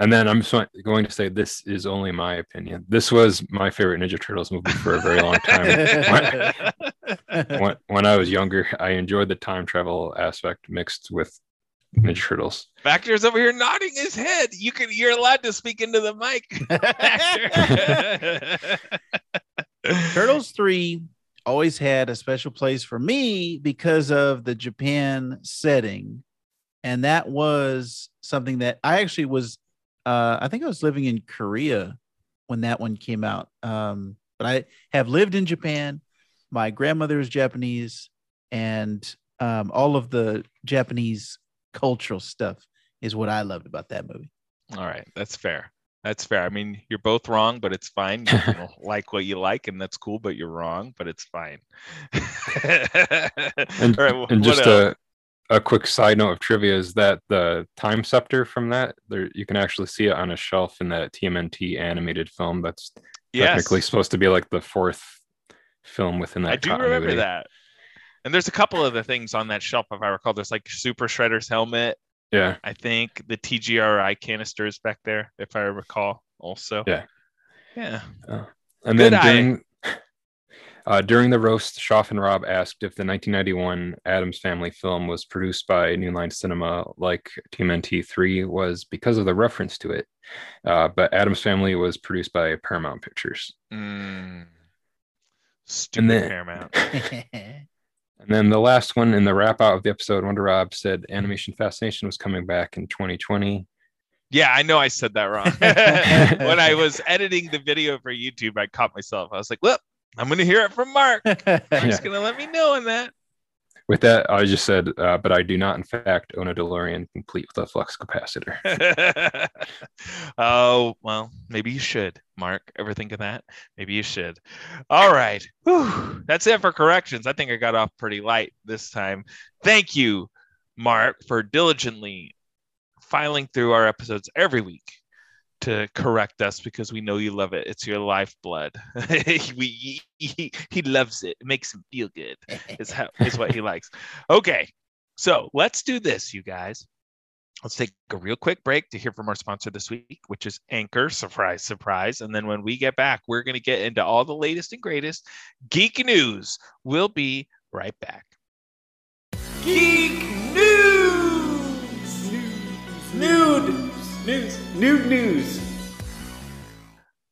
and then I'm going to say this is only my opinion. This was my favorite Ninja Turtles movie for a very long time. when, when I was younger, I enjoyed the time travel aspect mixed with Ninja Turtles. Vactor's over here nodding his head. You can you're allowed to speak into the mic. *laughs* *laughs* Turtles 3 always had a special place for me because of the Japan setting. And that was something that I actually was, uh, I think I was living in Korea when that one came out. Um, but I have lived in Japan. My grandmother is Japanese, and um, all of the Japanese cultural stuff is what I loved about that movie. All right, that's fair. That's fair. I mean, you're both wrong, but it's fine. You know, *laughs* like what you like, and that's cool. But you're wrong, but it's fine. *laughs* And, All right, wh- and what just else? A, quick side note of trivia is that the time scepter from that there you can actually see it on a shelf in that TMNT animated film that's technically supposed to be like the fourth film within that I do remember that. And there's a couple of the things on that shelf, if I recall. There's like Super Shredder's helmet. Yeah. I think the TGRI canister is back there, if I recall. Also, Yeah. yeah. Uh, and Good then during uh, during the roast, Shoff and Rob asked if the 1991 Addams Family film was produced by New Line Cinema, like TMNT 3 was, because of the reference to it. Uh, but Addams Family was produced by Paramount Pictures. Mm. Stupid then- Paramount. *laughs* *laughs* And then the last one in the wrap out of the episode, Wonder Rob said Animation Fascination was coming back in 2020. Yeah, I know I said that wrong. *laughs* when I was editing the video for YouTube, I caught myself. I was like, well, I'm going to hear it from Marc. *laughs* Marc's Yeah. going to let me know on that. With that, I just said, uh, but I do not, in fact, own a DeLorean complete with a flux capacitor. *laughs* oh, well, maybe you should, Marc. Ever think of that? Maybe you should. All right. Whew. That's it for corrections. I think I got off pretty light this time. Thank you, Marc, for diligently filing through our episodes every week to correct us because we know you love it. It's your lifeblood. *laughs* we, he, he loves it. It makes him feel good is how is what he *laughs* likes. Okay, so let's do this, you guys. Let's take a real quick break to hear from our sponsor this week, which is Anchor. Surprise, surprise. And then when we get back, we're going to get into all the latest and greatest geek news. We'll be right back. Geek News! Nude! News! Nude news!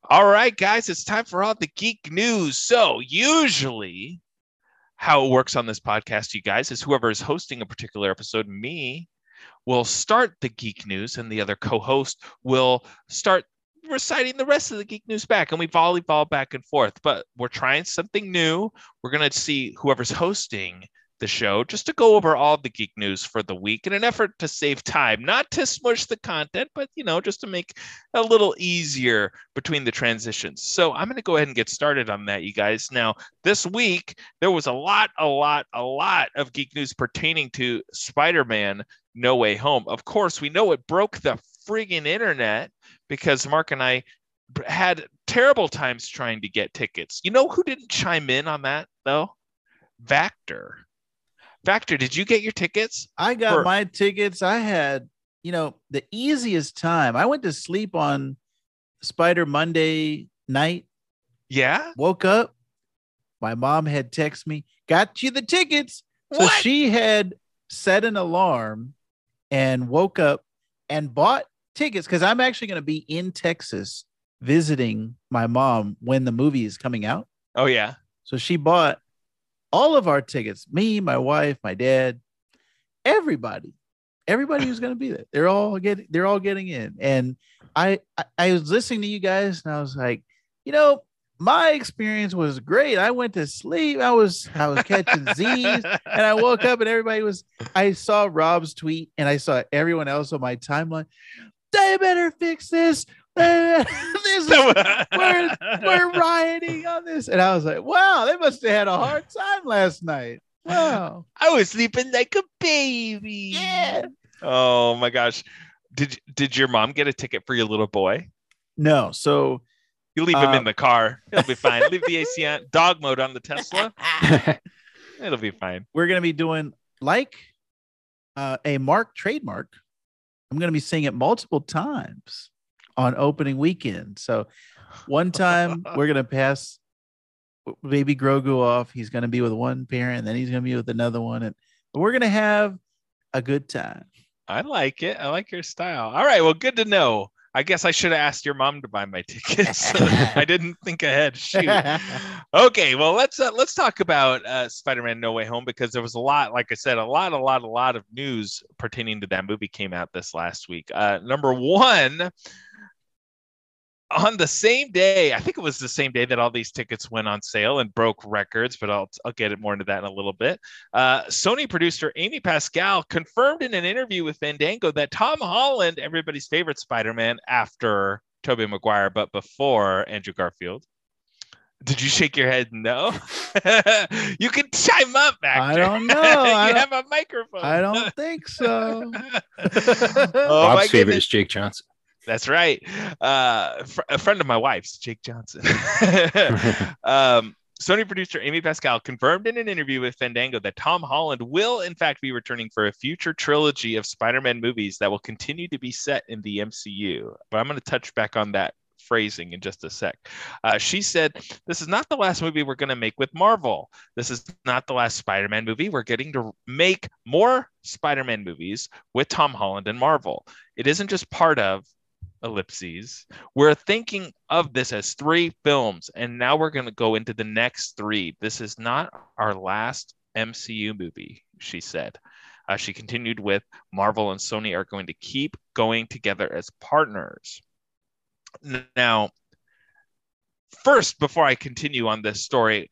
All right, guys, it's time for all the geek news. So, usually, how it works on this podcast, you guys, is whoever is hosting a particular episode, me, will start the geek news, and the other co host will start reciting the rest of the geek news back, and we volleyball back and forth. But we're trying something new. We're going to see whoever's hosting the show just to go over all the geek news for the week in an effort to save time, not to smush the content, but you know, just to make a little easier between the transitions. So I'm going to go ahead and get started on that, you guys. Now, this week there was a lot, a lot, a lot of geek news pertaining to Spider-Man No Way Home. Of course, we know it broke the friggin' internet because Marc and I had terrible times trying to get tickets. You know who didn't chime in on that though? Vactor. Vactor, did you get your tickets? I got For- my tickets. I had, you know, the easiest time. I went to sleep on Spider Monday night, Yeah. woke up. My mom had texted me, got you the tickets. So What? she had set an alarm and woke up and bought tickets because I'm actually going to be in Texas visiting my mom when the movie is coming out. Oh yeah. So she bought all of our tickets, me, my wife, my dad, everybody, everybody who's going to be there. They're all getting, they're all getting in. And I, I, I was listening to you guys and I was like, you know, my experience was great. I went to sleep. I was, I was catching Z's *laughs* and I woke up and everybody was, I saw Rob's tweet and I saw everyone else on my timeline. They better fix this. *laughs* this is *laughs* we're, we're rioting on this. And I was like, wow, they must have had a hard time last night. Wow. I was sleeping like a baby. Yeah. Oh my gosh. Did did your mom get a ticket for your little boy? No. So You leave him Uh, in the car. He'll be fine. leave the AC on. *laughs* Dog mode on the Tesla. It'll be fine. we're going to be doing like uh, a mark trademark. I'm going to be saying it multiple times on opening weekend. So one time we're going *laughs* to pass baby Grogu off. He's going to be with one parent, and then he's going to be with another one. And we're going to have a good time. I like it. I like your style. All right. Well, good to know. I guess I should have asked your mom to buy my tickets. *laughs* I didn't think ahead. Shoot. *laughs* Okay, well let's uh, let's talk about uh, Spider-Man: No Way Home because there was a lot, like I said, a lot, a lot, a lot of news pertaining to that movie came out this last week. Uh, number one, on the same day, I think it was the same day that all these tickets went on sale and broke records, but I'll I'll get it more into that in a little bit. Uh, Sony producer Amy Pascal confirmed in an interview with Fandango that Tom Holland, everybody's favorite Spider-Man after Tobey Maguire, but before Andrew Garfield. Did you shake your head? No. *laughs* you can chime up, Mac. I don't *laughs* know. you I have a microphone. I don't think so. *laughs* oh Bob's favorite is Jake Johnson. That's right. Uh, fr- a friend of my wife's, Jake Johnson. *laughs* *laughs* um, Sony producer Amy Pascal confirmed in an interview with Fandango that Tom Holland will, in fact, be returning for a future trilogy of Spider Man movies that will continue to be set in the MCU. But I'm going to touch back on that phrasing in just a sec. Uh, she said, This is not the last movie we're going to make with Marvel. This is not the last Spider Man movie. We're getting to make more Spider Man movies with Tom Holland and Marvel. It isn't just part of ellipses. We're thinking of this as three films, and now we're going to go into the next three. This is not our last MCU movie, she said. Uh, she continued with Marvel and Sony are going to keep going together as partners. Now, first, before I continue on this story,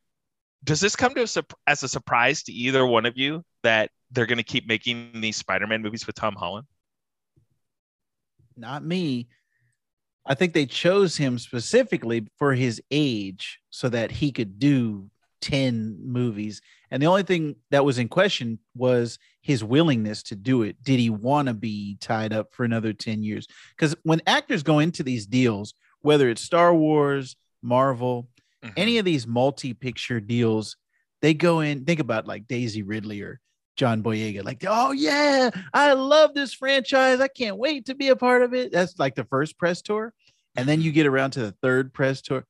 does this come to a as a surprise to either one of you that they're going to keep making these Spider-Man movies with Tom Holland? Not me. I think they chose him specifically for his age so that he could do 10 movies. And the only thing that was in question was his willingness to do it. Did he want to be tied up for another 10 years? Because when actors go into these deals, whether it's Star Wars, Marvel, Mhm. any of these multi-picture deals, they go in. Think about like Daisy Ridley or John Boyega. Like, oh yeah, I love this franchise. I can't wait to be a part of it. That's like the first press tour, and then you get around to the third press tour.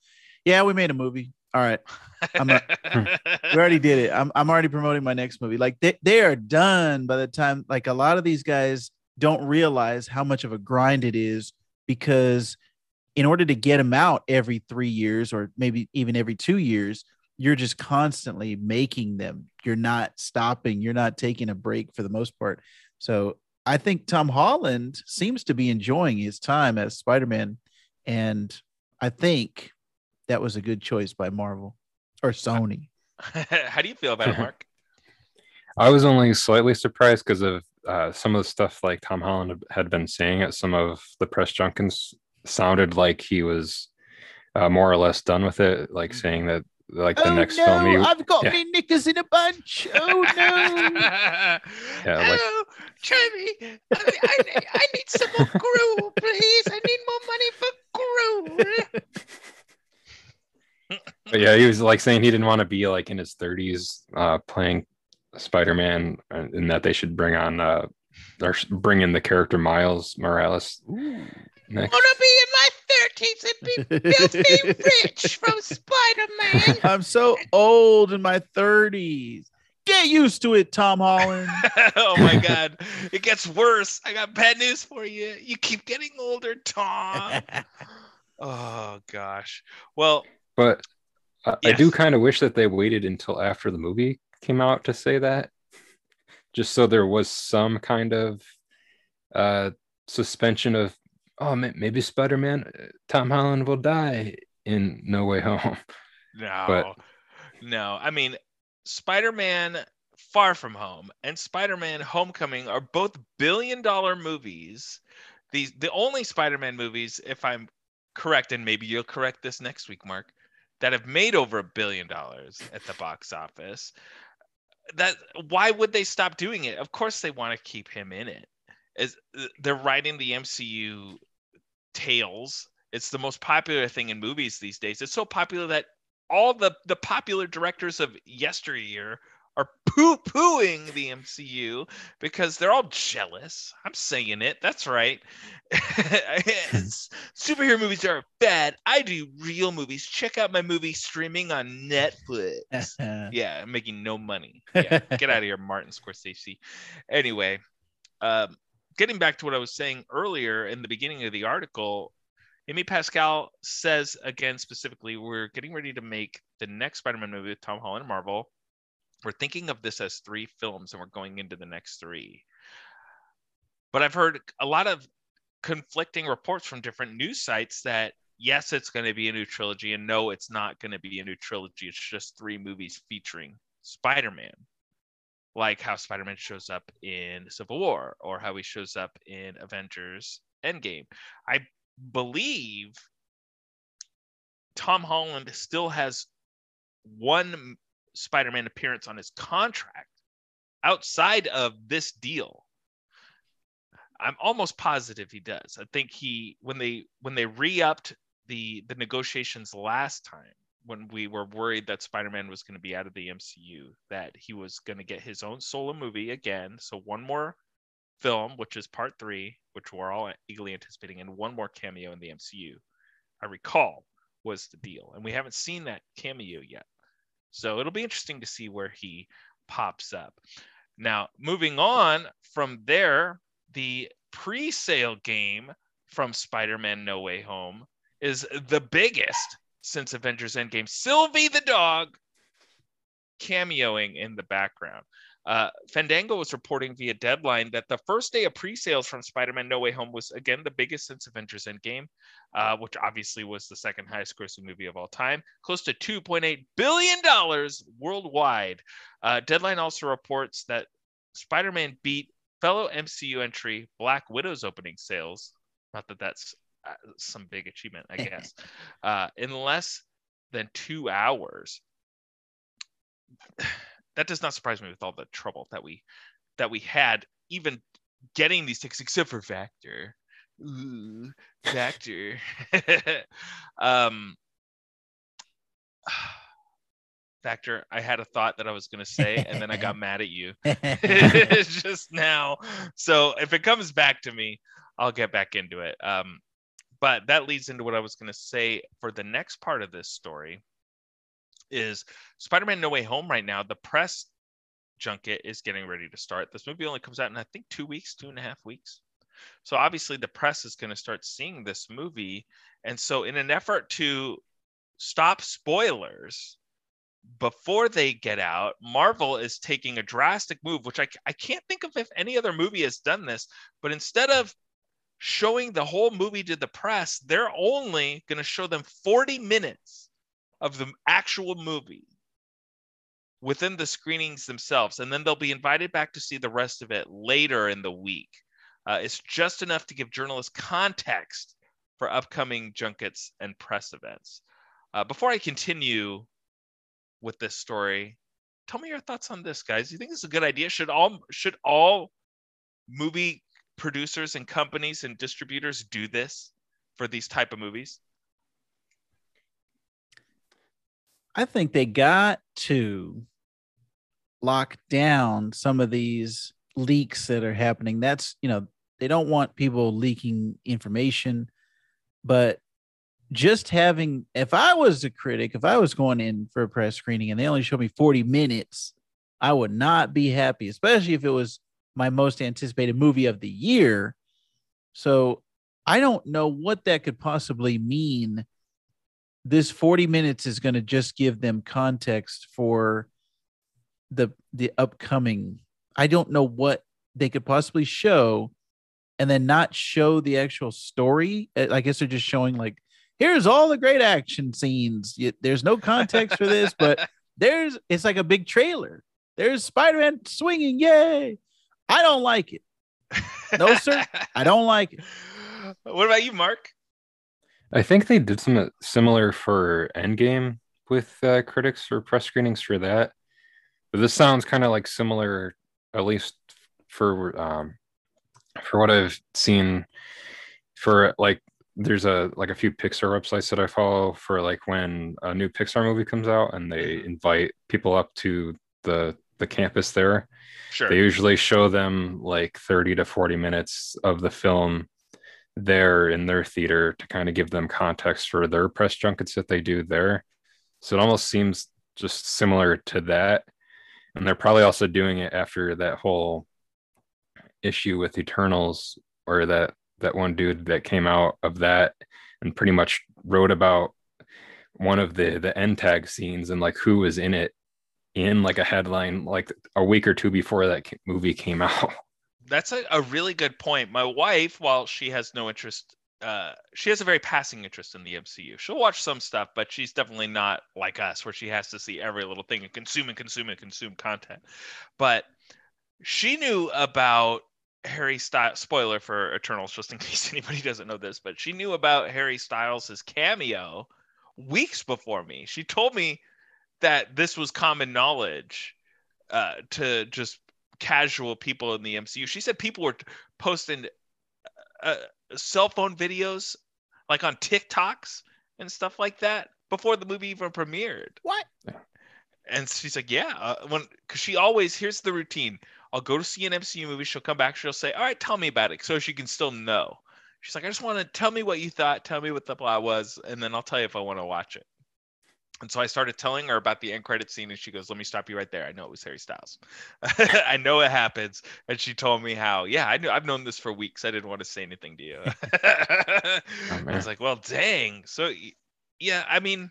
Yeah, we made a movie. All right, I'm not- *laughs* we already did it. I'm I'm already promoting my next movie. Like they, they are done by the time like a lot of these guys don't realize how much of a grind it is because in order to get them out every three years or maybe even every two years, you're just constantly making them. You're not stopping. You're not taking a break for the most part. So I think Tom Holland seems to be enjoying his time as Spider-Man, and I think that was a good choice by Marvel or Sony. *laughs* How do you feel about it, Marc? *laughs* I was only slightly surprised because of uh, some of the stuff like Tom Holland had been saying at some of the press junkins sounded like he was uh, more or less done with it, like saying that like the oh next no, film he, I've got yeah. me knickers in a bunch. Oh no. *laughs* Yeah, like- oh, Charlie, I, I, I need some more Gru, please. I need more money for Gru. *laughs* But yeah, he was like saying he didn't want to be like in his 30s uh, playing Spider-Man, and and that they should bring on uh, or bring in the character Miles Morales next. want to be in my 30s and be filthy rich from Spider-Man. *laughs* I'm so old in my 30s. Get used to it, Tom Holland. *laughs* oh my god, it gets worse. I got bad news for you. You keep getting older, Tom. *laughs* Oh gosh. Well, But I, I do kind of wish that they waited until after the movie came out to say that, just so there was some kind of uh, suspension of, oh, may- maybe Spider-Man, uh, Tom Holland will die in No Way Home. *laughs* no. But- no. I mean, Spider-Man Far From Home and Spider-Man Homecoming are both billion-dollar movies. These the only Spider-Man movies, if I'm correct, and maybe you'll correct this next week, Marc, that have made over a billion dollars at the box office. That why would they stop doing it? Of course they want to keep him in it. As they're writing the MCU tales. It's the most popular thing in movies these days. It's so popular that all the the popular directors of yesteryear are poo pooing the MCU because they're all jealous. I'm saying it. That's right. *laughs* Superhero movies are bad. I do real movies. Check out my movie streaming on Netflix. *laughs* yeah, I'm making no money. Yeah, get out of here, Martin Scorsese. Anyway, um, getting back to what I was saying earlier in the beginning of the article, Amy Pascal says again specifically, we're getting ready to make the next Spider-Man movie with Tom Holland and Marvel. We're thinking of this as three films, and we're going into the next three. But I've heard a lot of conflicting reports from different news sites that yes, it's going to be a new trilogy, and no, it's not going to be a new trilogy. It's just three movies featuring Spider-Man like how Spider-Man shows up in Civil War or how he shows up in Avengers Endgame. I believe Tom Holland still has one Spider-Man appearance on his contract outside of this deal. I'm almost positive he does. I think he when they when they re-upped the the negotiations last time when we were worried that Spider-Man was going to be out of the MCU, that he was going to get his own solo movie again. So one more film, which is part three, which we're all eagerly anticipating, and one more cameo in the MCU. I recall was the deal, and we haven't seen that cameo yet. So it'll be interesting to see where he pops up. Now, moving on from there, the pre-sale game from Spider-Man No Way Home is the biggest since Avengers Endgame. Sylvie the dog cameoing in the background. Uh, Fandango was reporting via Deadline that the first day of pre-sales from Spider-Man No Way Home was again the biggest since Avengers Endgame, uh, which obviously was the second highest-grossing movie of all time, close to 2.8 billion dollars worldwide. Uh, Deadline also reports that Spider-Man beat fellow MCU entry Black Widow's opening sales. Not that that's some big achievement, I *laughs* guess, uh, in less than two hours. *sighs* That does not surprise me with all the trouble that we that we had even getting these tickets, except for Vactor. Ooh, Vactor. *laughs* um, *sighs* Vactor. I had a thought that I was going to say, and then I got *laughs* mad at you just now. So if it comes back to me, I'll get back into it. Um, but that leads into what I was going to say for the next part of this story is Spider-Man No Way Home right now. The press junket is getting ready to start. This movie only comes out in I think two weeks, two and a half weeks. So obviously the press is going to start seeing this movie, and so in an effort to stop spoilers before they get out, Marvel is taking a drastic move, which I, I can't think of if any other movie has done this, but instead of showing the whole movie to the press, they're only going to show them 40 minutes of the actual movie within the screenings themselves, and then they'll be invited back to see the rest of it later in the week. Uh, it's just enough to give journalists context for upcoming junkets and press events. Uh, before I continue with this story, tell me your thoughts on this, guys. Do you think this is a good idea? Should all should all movie producers and companies and distributors do this for these type of movies? I think they got to lock down some of these leaks that are happening. That's, you know, they don't want people leaking information, but just having, if I was a critic, if I was going in for a press screening and they only showed me 40 minutes, I would not be happy, especially if it was my most anticipated movie of the year. So I don't know what that could possibly mean. This 40 minutes is going to just give them context for the the upcoming. I don't know what they could possibly show and then not show the actual story. Uh, I guess they're just showing like here's all the great action scenes. There's no context for this, but *laughs* there's it's like a big trailer. There's Spider-Man swinging, yay! I don't like it. No, sir, I don't like it. *laughs* What about you, Marc? I think they did some similar for Endgame with uh, critics or press screenings for that. But this sounds kind of like similar, at least for um, for what I've seen. For like, there's a like a few Pixar websites that I follow for like when a new Pixar movie comes out and they Mm-hmm. invite people up to the the campus there. Sure. They usually show them like 30 to 40 minutes of the film there in their theater to kind of give them context for their press junkets that they do there. So it almost seems just similar to that. And they're probably also doing it after that whole issue with Eternals, or that that one dude that came out of that and pretty much wrote about one of the the end tag scenes and like who was in it in like a headline like a week or two before that movie came *laughs* out. That's a, a really good point. My wife, while she has no interest, uh, she has a very passing interest in the MCU. She'll watch some stuff, but she's definitely not like us, where she has to see every little thing and consume and consume and consume content. But she knew about Harry Styles. Spoiler for Eternals, just in *laughs* case anybody doesn't know this, but she knew about Harry Styles' cameo weeks before me. She told me that this was common knowledge uh, to just casual people in the MCU. She said people were posting uh, cell phone videos like on TikToks and stuff like that before the movie even premiered. What? And she's like, yeah, uh, when because she always here's the routine. I'll go to see an MCU movie. She'll come back. She'll say, all right, tell me about it, so she can still know. She's like, I just want to tell me what you thought. Tell me what the plot was, and then I'll tell you if I want to watch it. And so I started telling her about the end credit scene, and she goes, "Let me stop you right there. I know it was Harry Styles. *laughs* I know it happens." And she told me how, yeah, I knew I've known this for weeks. I didn't want to say anything to you. *laughs* *laughs* Oh, I was like, "Well, dang." So, yeah, I mean,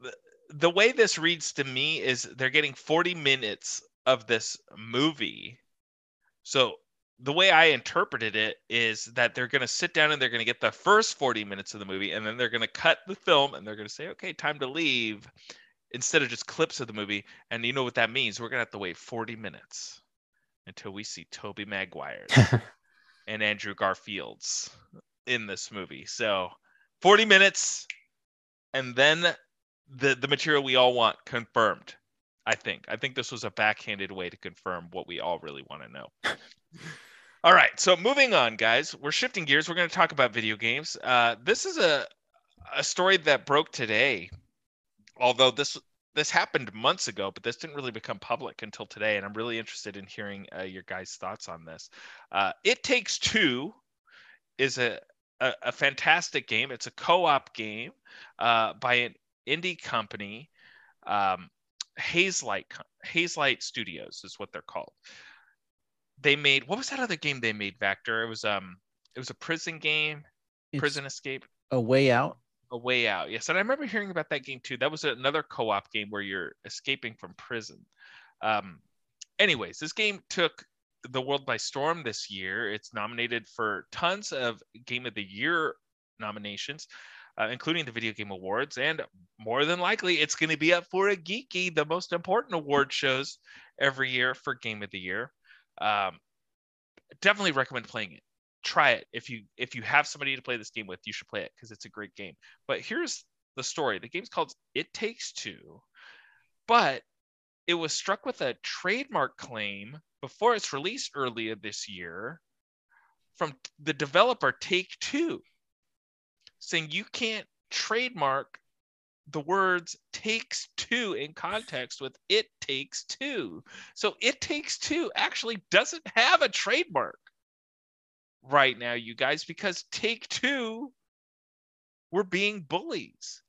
the, the way this reads to me is they're getting 40 minutes of this movie. So the way I interpreted it is that they're going to sit down and they're going to get the first 40 minutes of the movie and then they're going to cut the film and they're going to say, okay, time to leave instead of just clips of the movie. And you know what that means? We're going to have to wait 40 minutes until we see Tobey Maguire *laughs* and Andrew Garfield's in this movie. So 40 minutes and then the, the material we all want confirmed. I think. I think this was a backhanded way to confirm what we all really want to know. *laughs* All right, so moving on, guys. We're shifting gears. We're going to talk about video games. Uh, this is a a story that broke today, although this this happened months ago, but this didn't really become public until today. And I'm really interested in hearing uh, your guys' thoughts on this. Uh, it Takes Two is a, a a fantastic game. It's a co-op game uh, by an indie company. Um, Hazelight Hazelight Studios is what they're called. They made what was that other game they made, Vactor? It was um it was a prison game, It's Prison Escape, a way out. A Way Out. Yes, and I remember hearing about that game too. That was another co-op game where you're escaping from prison. Um anyways, this game took the world by storm this year. It's nominated for tons of game of the year nominations. uh, including the Video Game Awards, and more than likely, it's going to be up for a Geeky, the most important award shows every year for Game of the Year. Um, definitely recommend playing it. Try it if you if you have somebody to play this game with, you should play it because it's a great game. But here's the story: the game's called It Takes Two, but it was struck with a trademark claim before its release earlier this year from the developer Take Two, saying you can't trademark the words takes two in context with it takes two. So it takes two actually doesn't have a trademark right now, you guys, because take two were being bullies.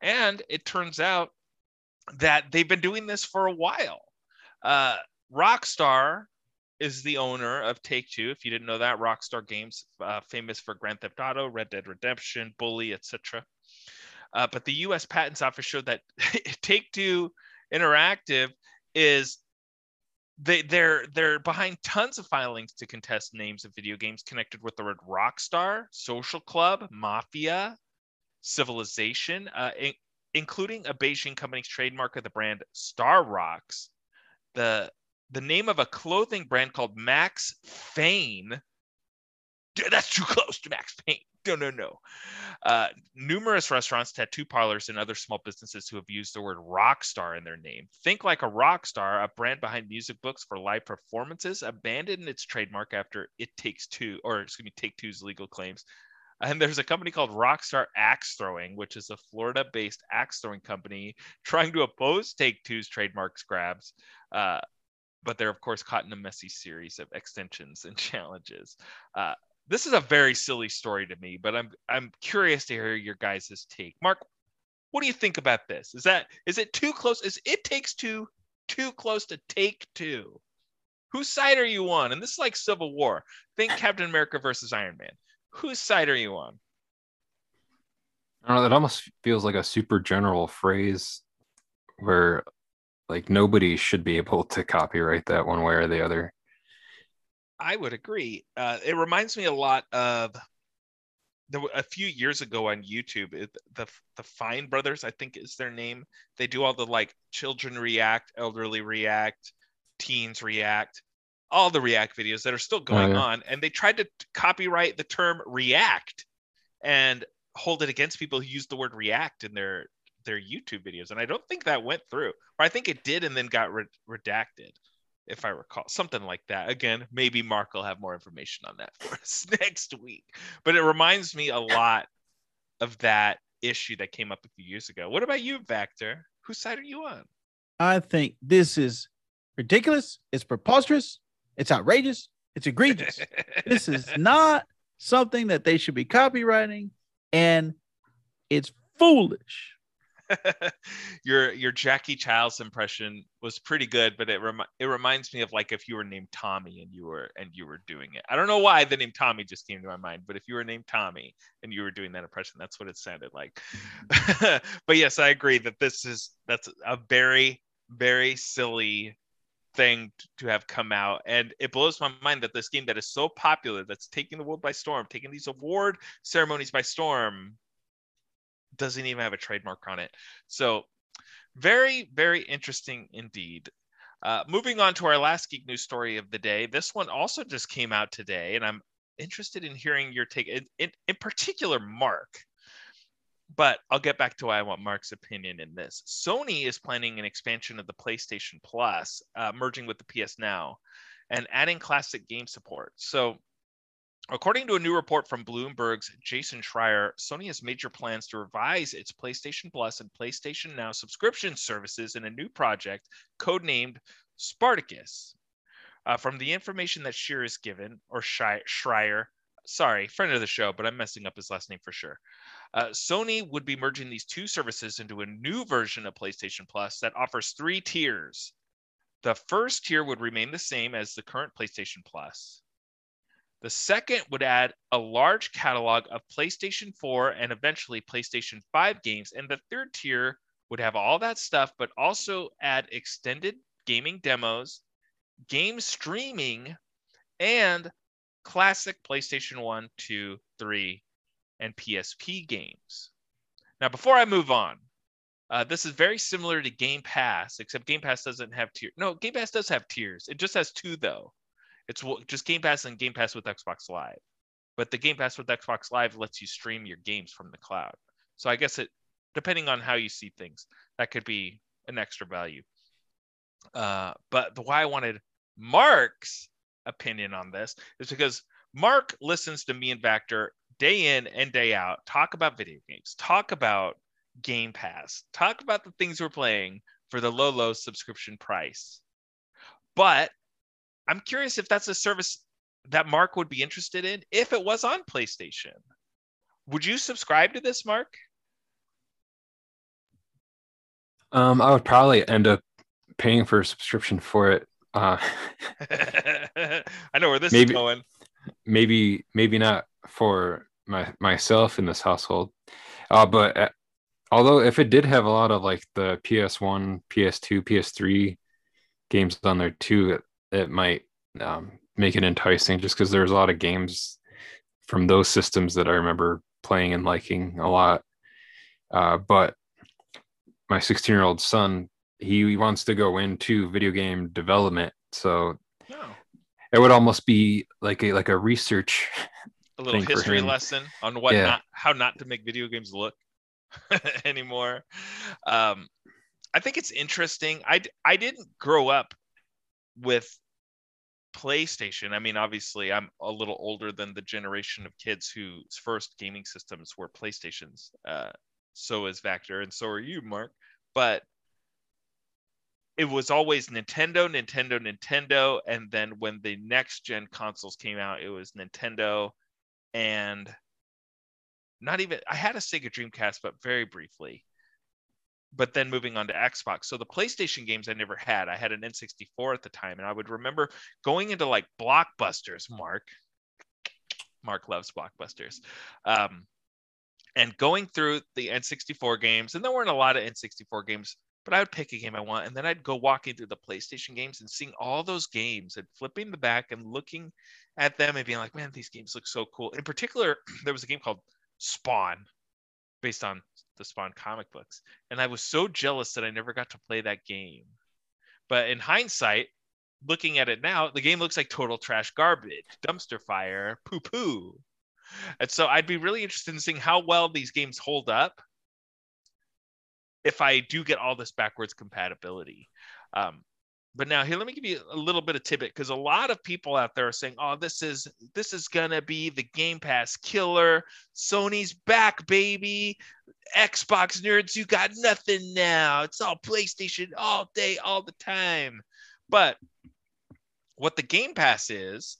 And it turns out that they've been doing this for a while. Uh, Rockstar is the owner of Take Two. If you didn't know that, Rockstar Games, uh, famous for Grand Theft Auto, Red Dead Redemption, Bully, etc. Uh, but the U.S. Patents Office showed that *laughs* Take Two Interactive is they they're they're behind tons of filings to contest names of video games connected with the word Rockstar, Social Club, Mafia, Civilization, uh, in, including a Beijing company's trademark of the brand Star Rocks. The the name of a clothing brand called Max Fane. That's too close to Max Payne. No, no, no. Uh, numerous restaurants, tattoo parlors, and other small businesses who have used the word rock star in their name. Think like a rock star, a brand behind music books for live performances, abandoned its trademark after It Takes Two, or excuse me, Take Two's legal claims. And there's a company called Rockstar Axe Throwing, which is a Florida based axe throwing company trying to oppose Take Two's trademarks grabs. Uh, but they're, of course, caught in a messy series of extensions and *laughs* challenges. Uh, this is a very silly story to me, but I'm I'm curious to hear your guys' take. Marc, what do you think about this? Is that is it too close? Is it takes two too close to take two? Whose side are you on? And this is like Civil War. Think *coughs* Captain America versus Iron Man. Whose side are you on? I don't know. That almost feels like a super general phrase where like nobody should be able to copyright that one way or the other. I would agree. Uh, it reminds me a lot of the, a few years ago on YouTube. It, the the Fine Brothers, I think is their name. They do all the like children react, elderly react, teens react, all the react videos that are still going Oh, yeah. on, and they tried to copyright the term react and hold it against people who use the word react in their their YouTube videos, and I don't think that went through, or I think it did and then got re- redacted if I recall, something like that. Again, maybe Marc will have more information on that *laughs* for us next week. But it reminds me a lot of that issue that came up a few years ago. What about you, Vactor? Whose side are you on? I think this is ridiculous. It's preposterous. It's outrageous. It's egregious. this is *laughs* not something that they should be copywriting, and it's foolish. *laughs* your your Jackie Chiles impression was pretty good, but it remi- it reminds me of like if you were named Tommy and you were and you were doing it. I don't know why the name Tommy just came to my mind, but if you were named Tommy and you were doing that impression, that's what it sounded like. *laughs* but yes, I agree that this is that's a very very silly thing to have come out and it blows my mind that this game that is so popular that's taking the world by storm taking these award ceremonies by storm doesn't even have a trademark on it so very very interesting indeed uh, moving on to our last geek news story of the day this one also just came out today and i'm interested in hearing your take in, in, in particular Marc but I'll get back to why I want Marc's opinion in this. Sony is planning an expansion of the PlayStation Plus, uh, merging with the PS Now, and adding classic game support. So, according to a new report from Bloomberg's Jason Schreier, Sony has major plans to revise its PlayStation Plus and PlayStation Now subscription services in a new project codenamed Spartacus. Uh, from the information that Shear is given, or Schreier, sorry, friend of the show, but I'm messing up his last name for sure. Uh, Sony would be merging these two services into a new version of PlayStation Plus that offers three tiers. The first tier would remain the same as the current PlayStation Plus. The second would add a large catalog of PlayStation 4 and eventually PlayStation 5 games. And the third tier would have all that stuff, but also add extended gaming demos, game streaming, and classic PlayStation 1, 2, 3, and PSP games. Now, before I move on, uh, this is very similar to Game Pass, except Game Pass doesn't have tiers. No, Game Pass does have tiers. It just has two though. It's just Game Pass and Game Pass with Xbox Live. But the Game Pass with Xbox Live lets you stream your games from the cloud. So I guess it, depending on how you see things, that could be an extra value. Uh, but the why I wanted Marc's opinion on this is because Marc listens to me and Vactor day in and day out talk about video games, talk about Game Pass, talk about the things we're playing for the low, low subscription price. But I'm curious if that's a service that Marc would be interested in if it was on PlayStation. Would you subscribe to this, Marc? Um, I would probably end up paying for a subscription for it. Uh, *laughs* I know where this Maybe- is going. maybe maybe not for my myself in this household uh but uh, although if it did have a lot of like the ps1 ps2 ps3 games on there too it, might um, make it enticing just because there's a lot of games from those systems that i remember playing and liking a lot uh, but my 16 year old son he wants to go into video game development so No. it would almost be like a like a research A little history lesson on what Yeah. not how not to make video games look *laughs* anymore. Um, I think it's interesting. I, I didn't grow up with PlayStation. I mean, obviously, I'm a little older than the generation of kids whose first gaming systems were PlayStations. Uh, so is Vactor, and so are you, Marc. But it was always Nintendo, Nintendo, Nintendo, and then when the next gen consoles came out, it was Nintendo and not even I had a Sega Dreamcast, but very briefly. But then moving on to Xbox. So the PlayStation games I never had. I had an N64 at the time, and I would remember going into like blockbusters, Marc. Marc loves blockbusters. Um, and going through the N64 games, and there weren't a lot of N64 games, but I would pick a game I want, and then I'd go walking through the PlayStation games and seeing all those games and flipping the back and looking at them and being like, man, these games look so cool. In particular, *clears throat* there was a game called Spawn, based on the Spawn comic books, and I was so jealous that I never got to play that game. But in hindsight, looking at it now, the game looks like total trash garbage, dumpster fire, poo poo. And so I'd be really interested in seeing how well these games hold up if I do get all this backwards compatibility. Um, but now here, let me give you a little bit of tidbit because a lot of people out there are saying, "Oh, this is this is gonna be the Game Pass killer. Sony's back, baby. Xbox nerds, you got nothing now. It's all PlayStation all day, all the time." But what the Game Pass is,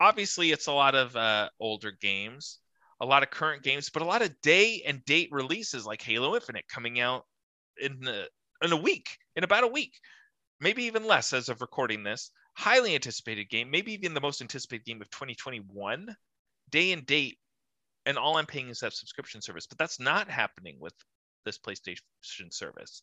obviously, it's a lot of uh, older games, a lot of current games, but a lot of day and date releases like Halo Infinite coming out in the, in a week, in about a week, maybe even less as of recording this. Highly anticipated game, maybe even the most anticipated game of 2021, day and date, and all I'm paying is that subscription service. But that's not happening with this PlayStation service.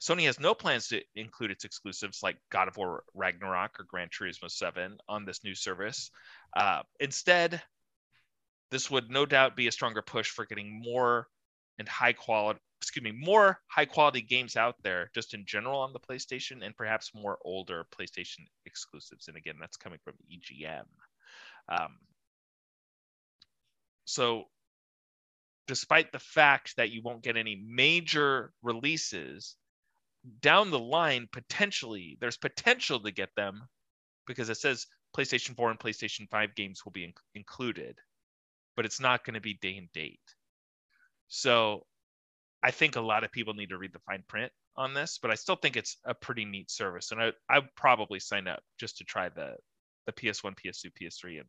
Sony has no plans to include its exclusives like God of War Ragnarok or Gran Turismo 7 on this new service. Uh, instead, this would no doubt be a stronger push for getting more and high quality, excuse me, more high quality games out there just in general on the PlayStation and perhaps more older PlayStation exclusives. And again, that's coming from EGM. Um, so, despite the fact that you won't get any major releases, down the line, potentially, there's potential to get them because it says PlayStation 4 and PlayStation 5 games will be in- included, but it's not going to be day and date. So I think a lot of people need to read the fine print on this, but I still think it's a pretty neat service. And I, I'd probably sign up just to try the, the PS1, PS2, PS3, and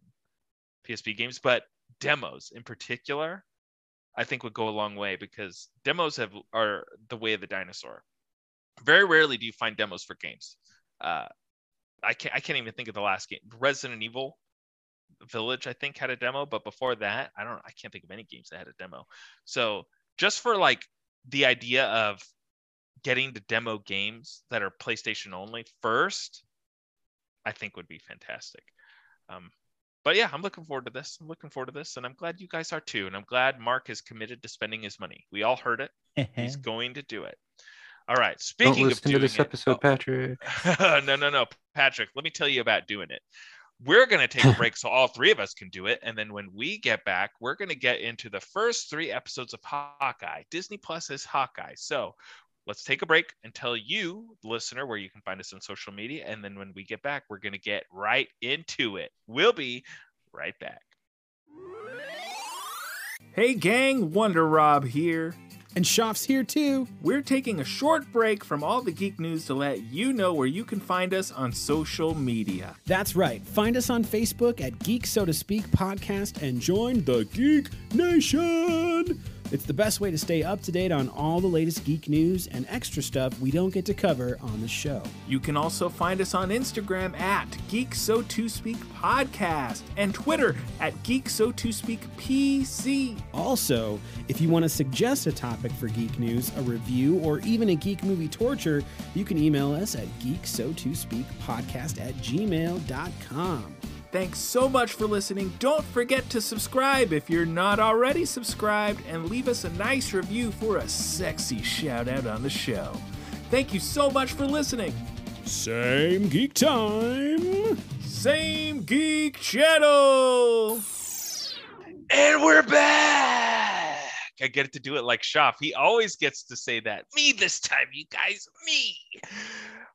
PSP games. But demos in particular, I think would go a long way because demos have are the way of the dinosaur very rarely do you find demos for games. Uh, I can't I can't even think of the last game. Resident Evil Village, I think, had a demo, but before that, I don't I can't think of any games that had a demo. So just for like the idea of getting to demo games that are PlayStation only first, I think would be fantastic. Um, but yeah, I'm looking forward to this. I'm looking forward to this, and I'm glad you guys are too. And I'm glad Marc is committed to spending his money. We all heard it. *laughs* He's going to do it. All right. Speaking Don't listen of to this doing it- episode, Patrick. Oh, *laughs* no, no, no, Patrick. Let me tell you about doing it. We're going to take a break *laughs* so all three of us can do it. And then when we get back, we're going to get into the first three episodes of Hawkeye. Disney Plus is Hawkeye. So let's take a break and tell you, the listener, where you can find us on social media. And then when we get back, we're going to get right into it. We'll be right back. Hey gang, Wonder Rob here. And Shoff's here too. We're taking a short break from all the geek news to let you know where you can find us on social media. That's right. Find us on Facebook at Geek So to Speak Podcast and join the Geek Nation. It's the best way to stay up to date on all the latest geek news and extra stuff we don't get to cover on the show. You can also find us on Instagram at Geek So To Speak Podcast and Twitter at Geek So To Speak PC. Also, if you want to suggest a topic for geek news, a review, or even a geek movie torture, you can email us at geeksotospeakpodcast at gmail.com. Thanks so much for listening. Don't forget to subscribe if you're not already subscribed and leave us a nice review for a sexy shout out on the show. Thank you so much for listening. Same geek time. Same Geek Channel. And we're back. I get to do it like Shoff. He always gets to say that. Me this time, you guys. Me.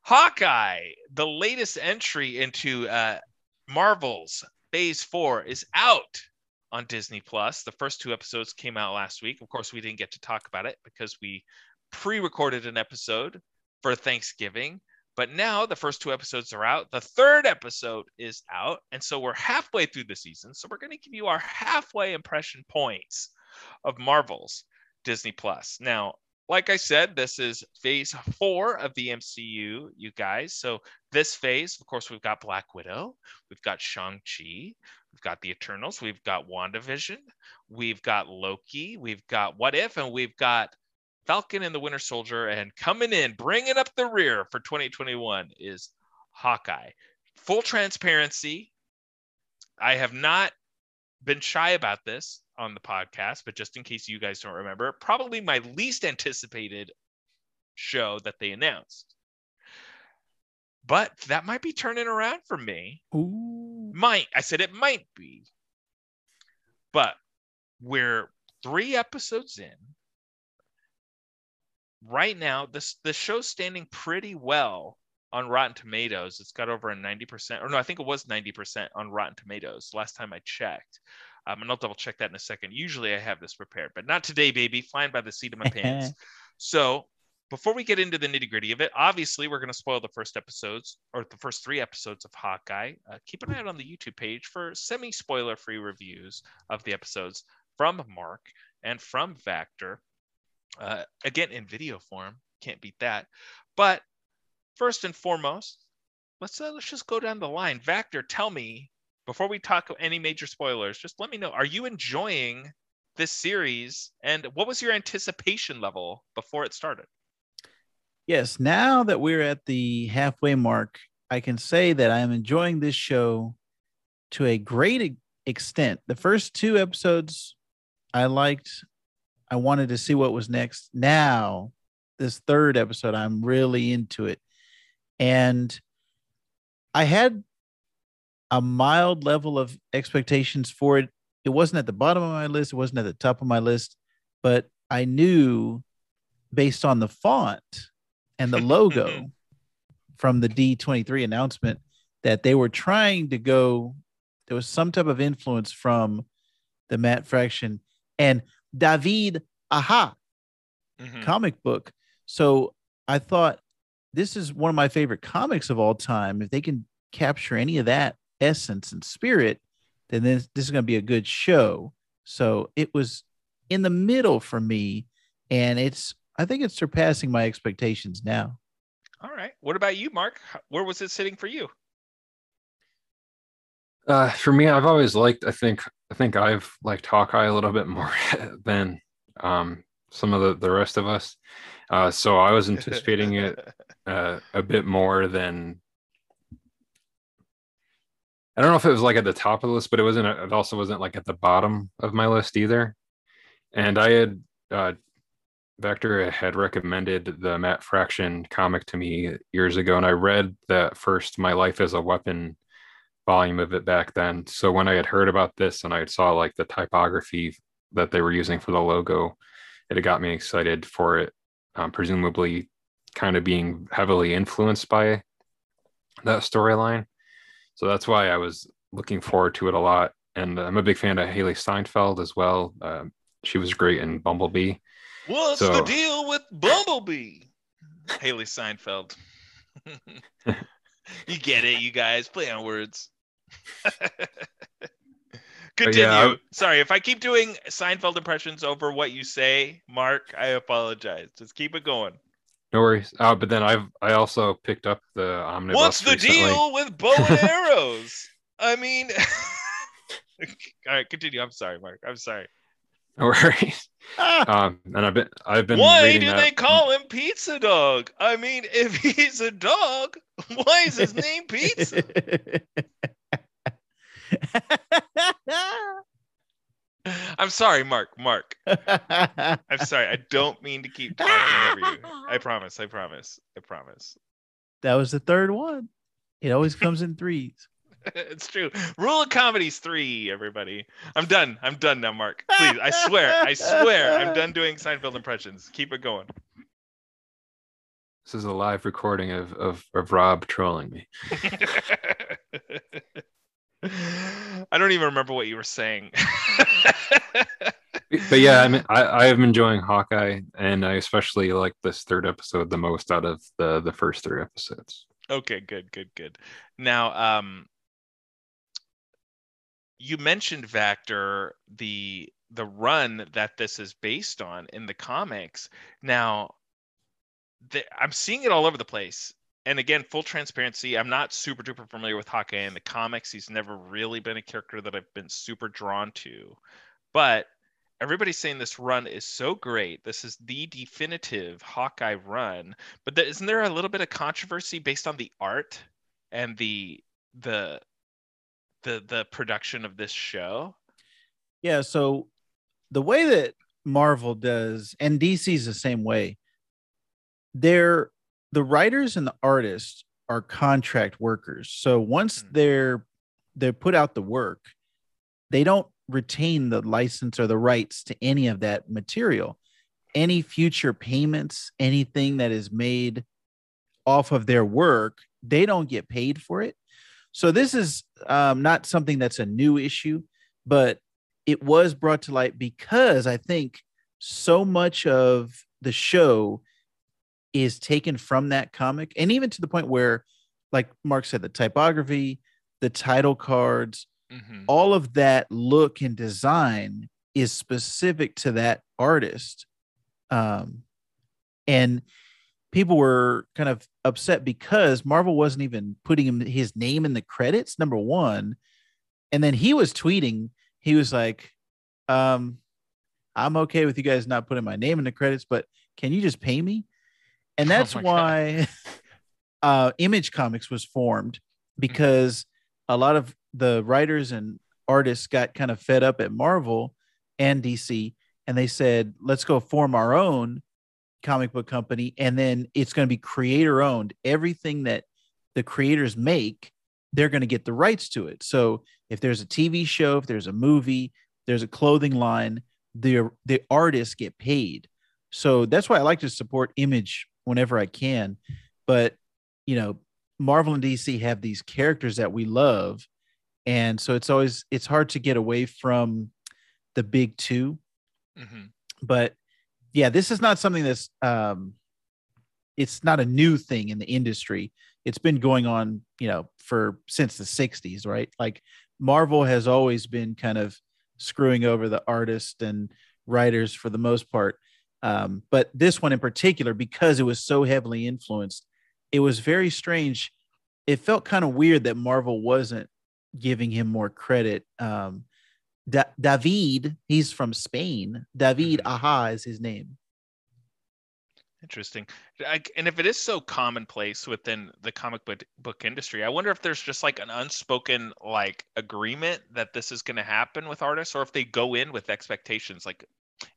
Hawkeye, the latest entry into uh, Marvel's Phase 4 is out on Disney Plus. The first two episodes came out last week. Of course, we didn't get to talk about it because we pre-recorded an episode for Thanksgiving. But now the first two episodes are out. The third episode is out. And so we're halfway through the season. So we're going to give you our halfway impression points of Marvel's Disney Plus. Now, like I said, this is phase four of the MCU, you guys. So this phase, of course, we've got Black Widow, we've got Shang-Chi, we've got the Eternals, we've got WandaVision, we've got Loki, we've got What If, and we've got Falcon and the Winter Soldier. And coming in, bringing up the rear for 2021 is Hawkeye. Full transparency, I have not been shy about this on the podcast, but just in case you guys don't remember, probably my least anticipated show that they announced. But that might be turning around for me. Ooh. Might. I said it might be. But we're three episodes in. Right now, this the show's standing pretty well on Rotten Tomatoes. It's got over a 90%, or no, I think it was 90% on Rotten Tomatoes last time I checked. Um, and I'll double check that in a second. Usually I have this prepared, but not today, baby. Flying by the seat of my pants. *laughs* So before we get into the nitty gritty of it, obviously we're going to spoil the first episodes or the first three episodes of Hawkeye. Uh, keep an eye out on the YouTube page for semi spoiler free reviews of the episodes from Marc and from Vactor. Uh, again, in video form. Can't beat that. But first and foremost, let's uh, let's just go down the line. Vactor, tell me before we talk any major spoilers, just let me know: Are you enjoying this series, and what was your anticipation level before it started? Yes, now that we're at the halfway mark, I can say that I am enjoying this show to a great extent. The first two episodes I liked. I wanted to see what was next. Now, this third episode, I'm really into it. And I had a mild level of expectations for it. It wasn't at the bottom of my list, it wasn't at the top of my list, but I knew based on the font and the *laughs* logo from the D23 announcement that they were trying to go, there was some type of influence from the Matt Fraction and David Aja Mhm. comic book. So I thought this is one of my favorite comics of all time. If they can capture any of that essence and spirit, then this, this is going to be a good show. So it was in the middle for me, and it's I think it's surpassing my expectations now. All right. What about you, Marc? Where was it sitting for you? Uh, for me, I've always liked. I think. I think I've liked Hawkeye a little bit more *laughs* than um, some of the, the rest of us. Uh, so I was *laughs* anticipating it uh, a bit more than I don't know if it was like at the top of the list, but it wasn't. It also wasn't like at the bottom of my list either. And I had uh, Vactor had recommended the Matt Fraction comic to me years ago, and I read that first "My Life as a Weapon" volume of it back then. So when I had heard about this and I saw like the typography that they were using for the logo, it got me excited for it. Um, presumably, kind of being heavily influenced by that storyline. So that's why I was looking forward to it a lot. And I'm a big fan of Hailee Steinfeld as well. Uh, she was great in Bumblebee. What's So- the deal with Bumblebee? Hailee Seinfeld. *laughs* you get it, you guys. Play on words. *laughs* Continue. I- Sorry, if I keep doing Seinfeld impressions over what you say, Marc, I apologize. Just keep it going. No worries. Uh, but then I've I also picked up the omnibus. What's the recently. deal *laughs* with bow and arrows? I mean, *laughs* all right, continue. I'm sorry, Marc. I'm sorry. No worries. Um, and I've been I've been Why do that. they call him Pizza Dog? I mean, if *laughs* he's a dog, why is his name Pizza? *laughs* I'm sorry, Marc. Marc. I'm sorry. I don't mean to keep talking over you. I *laughs* promise. I promise. I promise. that was the third one. It always comes in threes. *laughs* it's true. Rule of comedy's three, everybody. I'm done. I'm done now, Marc. Please. I swear. I swear. I'm done doing Seinfeld impressions. Keep it going. This is a live recording of of, of Rob trolling me. I don't even remember what you were saying. *laughs* But yeah, I mean, I I am enjoying Hawkeye, and I especially like this third episode the most out of the the first three episodes. Okay, good, good, good. Now, um, you mentioned Vactor, the the run that this is based on in the comics. Now, the, I'm seeing it all over the place. And again, full transparency, I'm not super duper familiar with Hawkeye in the comics. He's never really been a character that I've been super drawn to. But everybody's saying this run is so great. This is the definitive Hawkeye run. But isn't there a little bit of controversy based on the art and the the the the production of this show? Yeah, so the way that Marvel does, and DC's the same way, they're the writers and the artists are contract workers. So once Mhm. they're they put out the work, they don't retain the license or the rights to any of that material. Any future payments, anything that is made off of their work, they don't get paid for it. So this is um, not something that's a new issue, but it was brought to light because I think so much of the show is taken from that comic, and even to the point where, like Marc said, the typography, the title cards, Mhm. all of that look and design is specific to that artist. Um and people were kind of upset because marvel wasn't even putting him his name in the credits number one. And then he was tweeting he was like um i'm okay with you guys not putting my name in the credits but can you just pay me and Oh that's God. why *laughs* uh image comics was formed because a lot of the writers and artists got kind of fed up at Marvel and DC, and they said, let's go form our own comic book company. And then it's going to be creator owned. Everything that the creators make, they're going to get the rights to it. So if there's a TV show, if there's a movie, there's a clothing line, the the artists get paid. So that's why I like to support Image whenever I can. But you know, Marvel and DC have these characters that we love, and so it's always it's hard to get away from the big two. Mhm. But yeah, this is not something that's um, it's not a new thing in the industry. It's been going on, you know, for since the '60s, right? Like Marvel has always been kind of screwing over the artists and writers for the most part. Um, but this one in particular, because it was so heavily influenced, it was very strange. It felt kind of weird that Marvel wasn't giving him more credit. Um, da- David, he's from Spain. David Mhm. Aja is his name. Interesting. I, and if it is so commonplace within the comic book, book industry, I wonder if there's just like an unspoken like agreement that this is going to happen with artists, or if they go in with expectations like,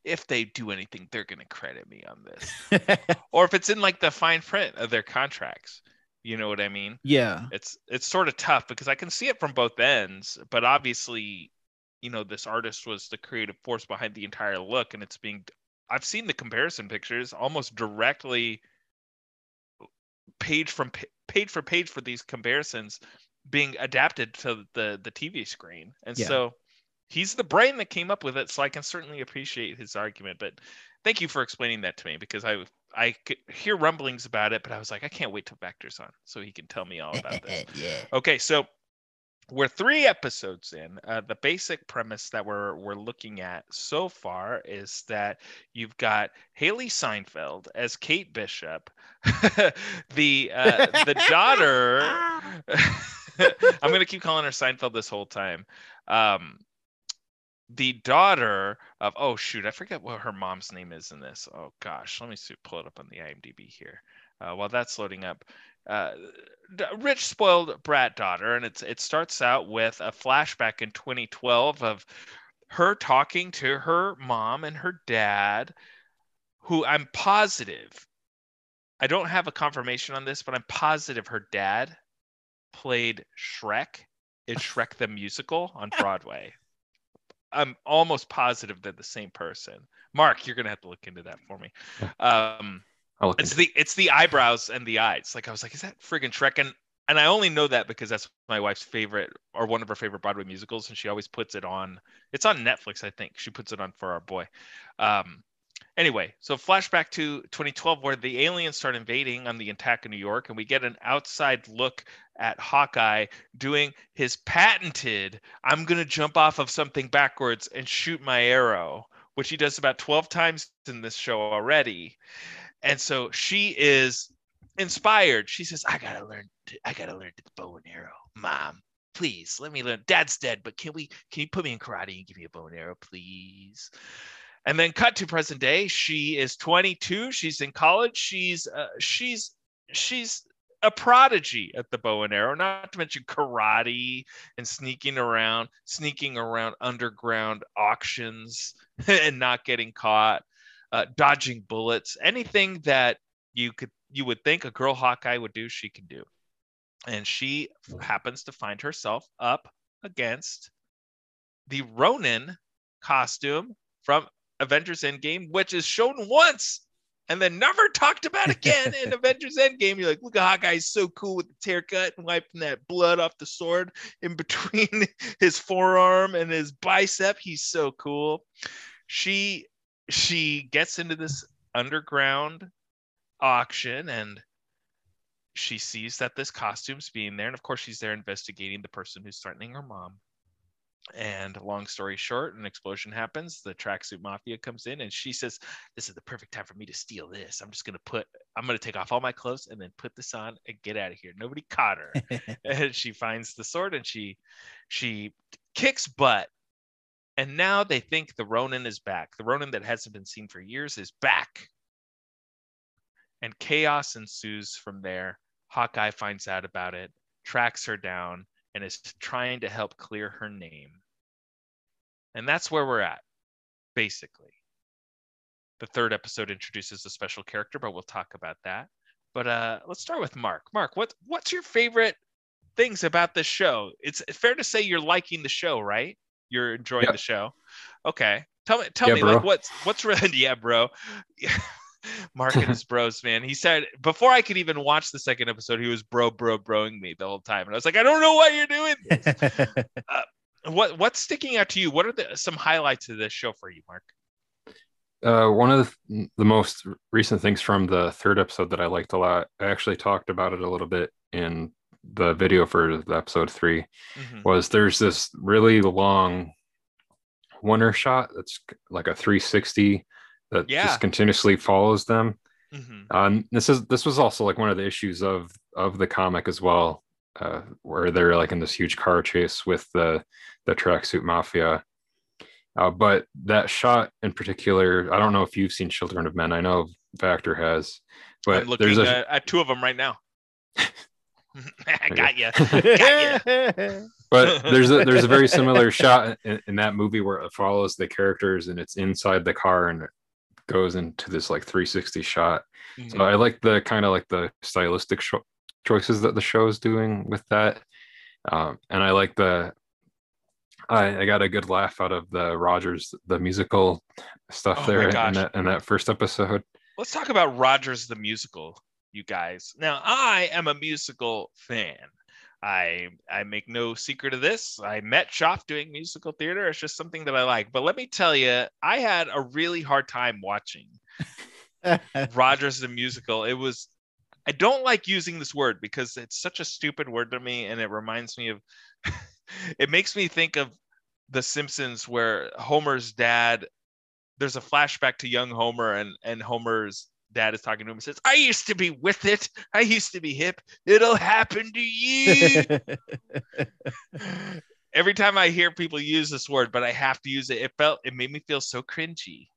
if they do anything, they're going to credit me on this, *laughs* or if it's in like the fine print of their contracts. You know what I mean? yeah. It's it's sort of tough because I can see it from both ends, but obviously, you know, this artist was the creative force behind the entire look, and it's being I've seen the comparison pictures almost directly page from page for page for these comparisons being adapted to the the TV screen. And Yeah. so he's the brain that came up with it, so I can certainly appreciate his argument. But thank you for explaining that to me because I I could hear rumblings about it, but I was like, I can't wait till Vactor's on so he can tell me all about this. *laughs* yeah. Okay, so we're three episodes in. Uh, the basic premise that we're we're looking at so far is that you've got Hailee Seinfeld as Kate Bishop, *laughs* the uh, the *laughs* daughter. I'm gonna keep calling her Seinfeld this whole time. Um, the daughter of oh shoot, I forget what her mom's name is in this. Oh gosh, let me see, pull it up on the IMDb here. Uh, while that's loading up, uh, rich spoiled brat daughter, and it's it starts out with a flashback in 2012 of her talking to her mom and her dad, who I'm positive. I don't have a confirmation on this, but I'm positive her dad played Shrek in *laughs* Shrek the musical on Broadway. I'm almost positive they're the same person. Marc, you're gonna have to look into that for me. Um, it's the it's the eyebrows and the eyes. Like I was like, is that friggin' Shrek? And and I only know that because that's my wife's favorite or one of her favorite Broadway musicals, and she always puts it on. It's on Netflix, I think. She puts it on for our boy. Um, anyway, so flashback to 2012, where the aliens start invading on the attack in New York, and we get an outside look at Hawkeye doing his patented "I'm gonna jump off of something backwards and shoot my arrow," which he does about 12 times in this show already. And so she is inspired. She says, "I learn. To, I gotta learn the bow and arrow, Mom. Please let me learn. Dad's dead, but can we? Can you put me in karate and give me a bow and arrow, please?" And then cut to present day. She is 22. She's in college. She's uh, she's she's a prodigy at the bow and arrow. Not to mention karate and sneaking around, sneaking around underground auctions *laughs* and not getting caught uh, dodging bullets, anything that you could you would think a girl Hawkeye would do, she can do. And she happens to find herself up against the Ronin costume from Avengers Endgame, which is shown once and then never *laughs* talked about again in Avengers Endgame. You're like, look, at Hawkeye's so cool with his haircut and wiping that blood off the sword in between *laughs* his forearm and his bicep. He's so cool. She she gets into this underground auction and she sees that this costume's being there and of course she's there investigating the person who's threatening her mom and long story short an explosion happens the tracksuit mafia comes in and she says this is the perfect time for me to steal this i'm just going to put i'm going to take off all my clothes and then put this on and get out of here nobody caught her *laughs* and she finds the sword and she she kicks butt and now they think the Ronin is back. The Ronin that hasn't been seen for years is back. And chaos ensues from there. Hawkeye finds out about it, tracks her down, and is trying to help clear her name. And that's where we're at, basically. The third episode introduces a special character, but we'll talk about that. But uh, let's start with Marc. Marc, what what's your favorite things about this show? It's fair to say you're liking the show, right? You're enjoying Yeah. the show. Okay. Tell me tell Yeah, me bro. like what's what's really *laughs* yeah, bro. *laughs* Marc and his bros, man. He said before I could even watch the second episode, he was bro, bro, broing me the whole time, and I was like, I don't know why you're doing this. *laughs* what what's sticking out to you? What are the some highlights of this show for you, Marc? Uh, one of the, the most recent things from the third episode that I liked a lot, I actually talked about it a little bit in the video for the episode three, Mhm. was there's this really long winter shot that's like a 360 that Yeah. just continuously follows them. Mhm. Um, this is this was also like one of the issues of of the comic as well, uh, where they're like in this huge car chase with the the tracksuit mafia. Uh, but that shot in particular, I don't know if you've seen Children of Men. I know Vactor has. I'm But looking there's a at, at two of them right now. I *laughs* got you. Got you. *laughs* but there's a there's a very similar *laughs* shot in, in that movie where it follows the characters and it's inside the car and goes into this like 360 shot. So I like the kind of like the stylistic sho choices that the show is doing with that, um, and I like the. I, I got a good laugh out of the Rogers the musical stuff Oh there in that in that first episode. Let's talk about Rogers the musical, you guys. Now, I am a musical fan. I I make no secret of this. I met Shoff doing musical theater. It's just something that I like. But let me tell you, I had a really hard time watching *laughs* Rogers the musical. It was I don't like using this word because it's such a stupid word to me and it reminds me of *laughs* it makes me think of the Simpsons where Homer's dad there's a flashback to young Homer and and Homer's dad is talking to him and says, "I used to be with it. I used to be hip. It'll happen to you." *laughs* Every time I hear people use this word, but I have to use it, it felt it made me feel so cringy.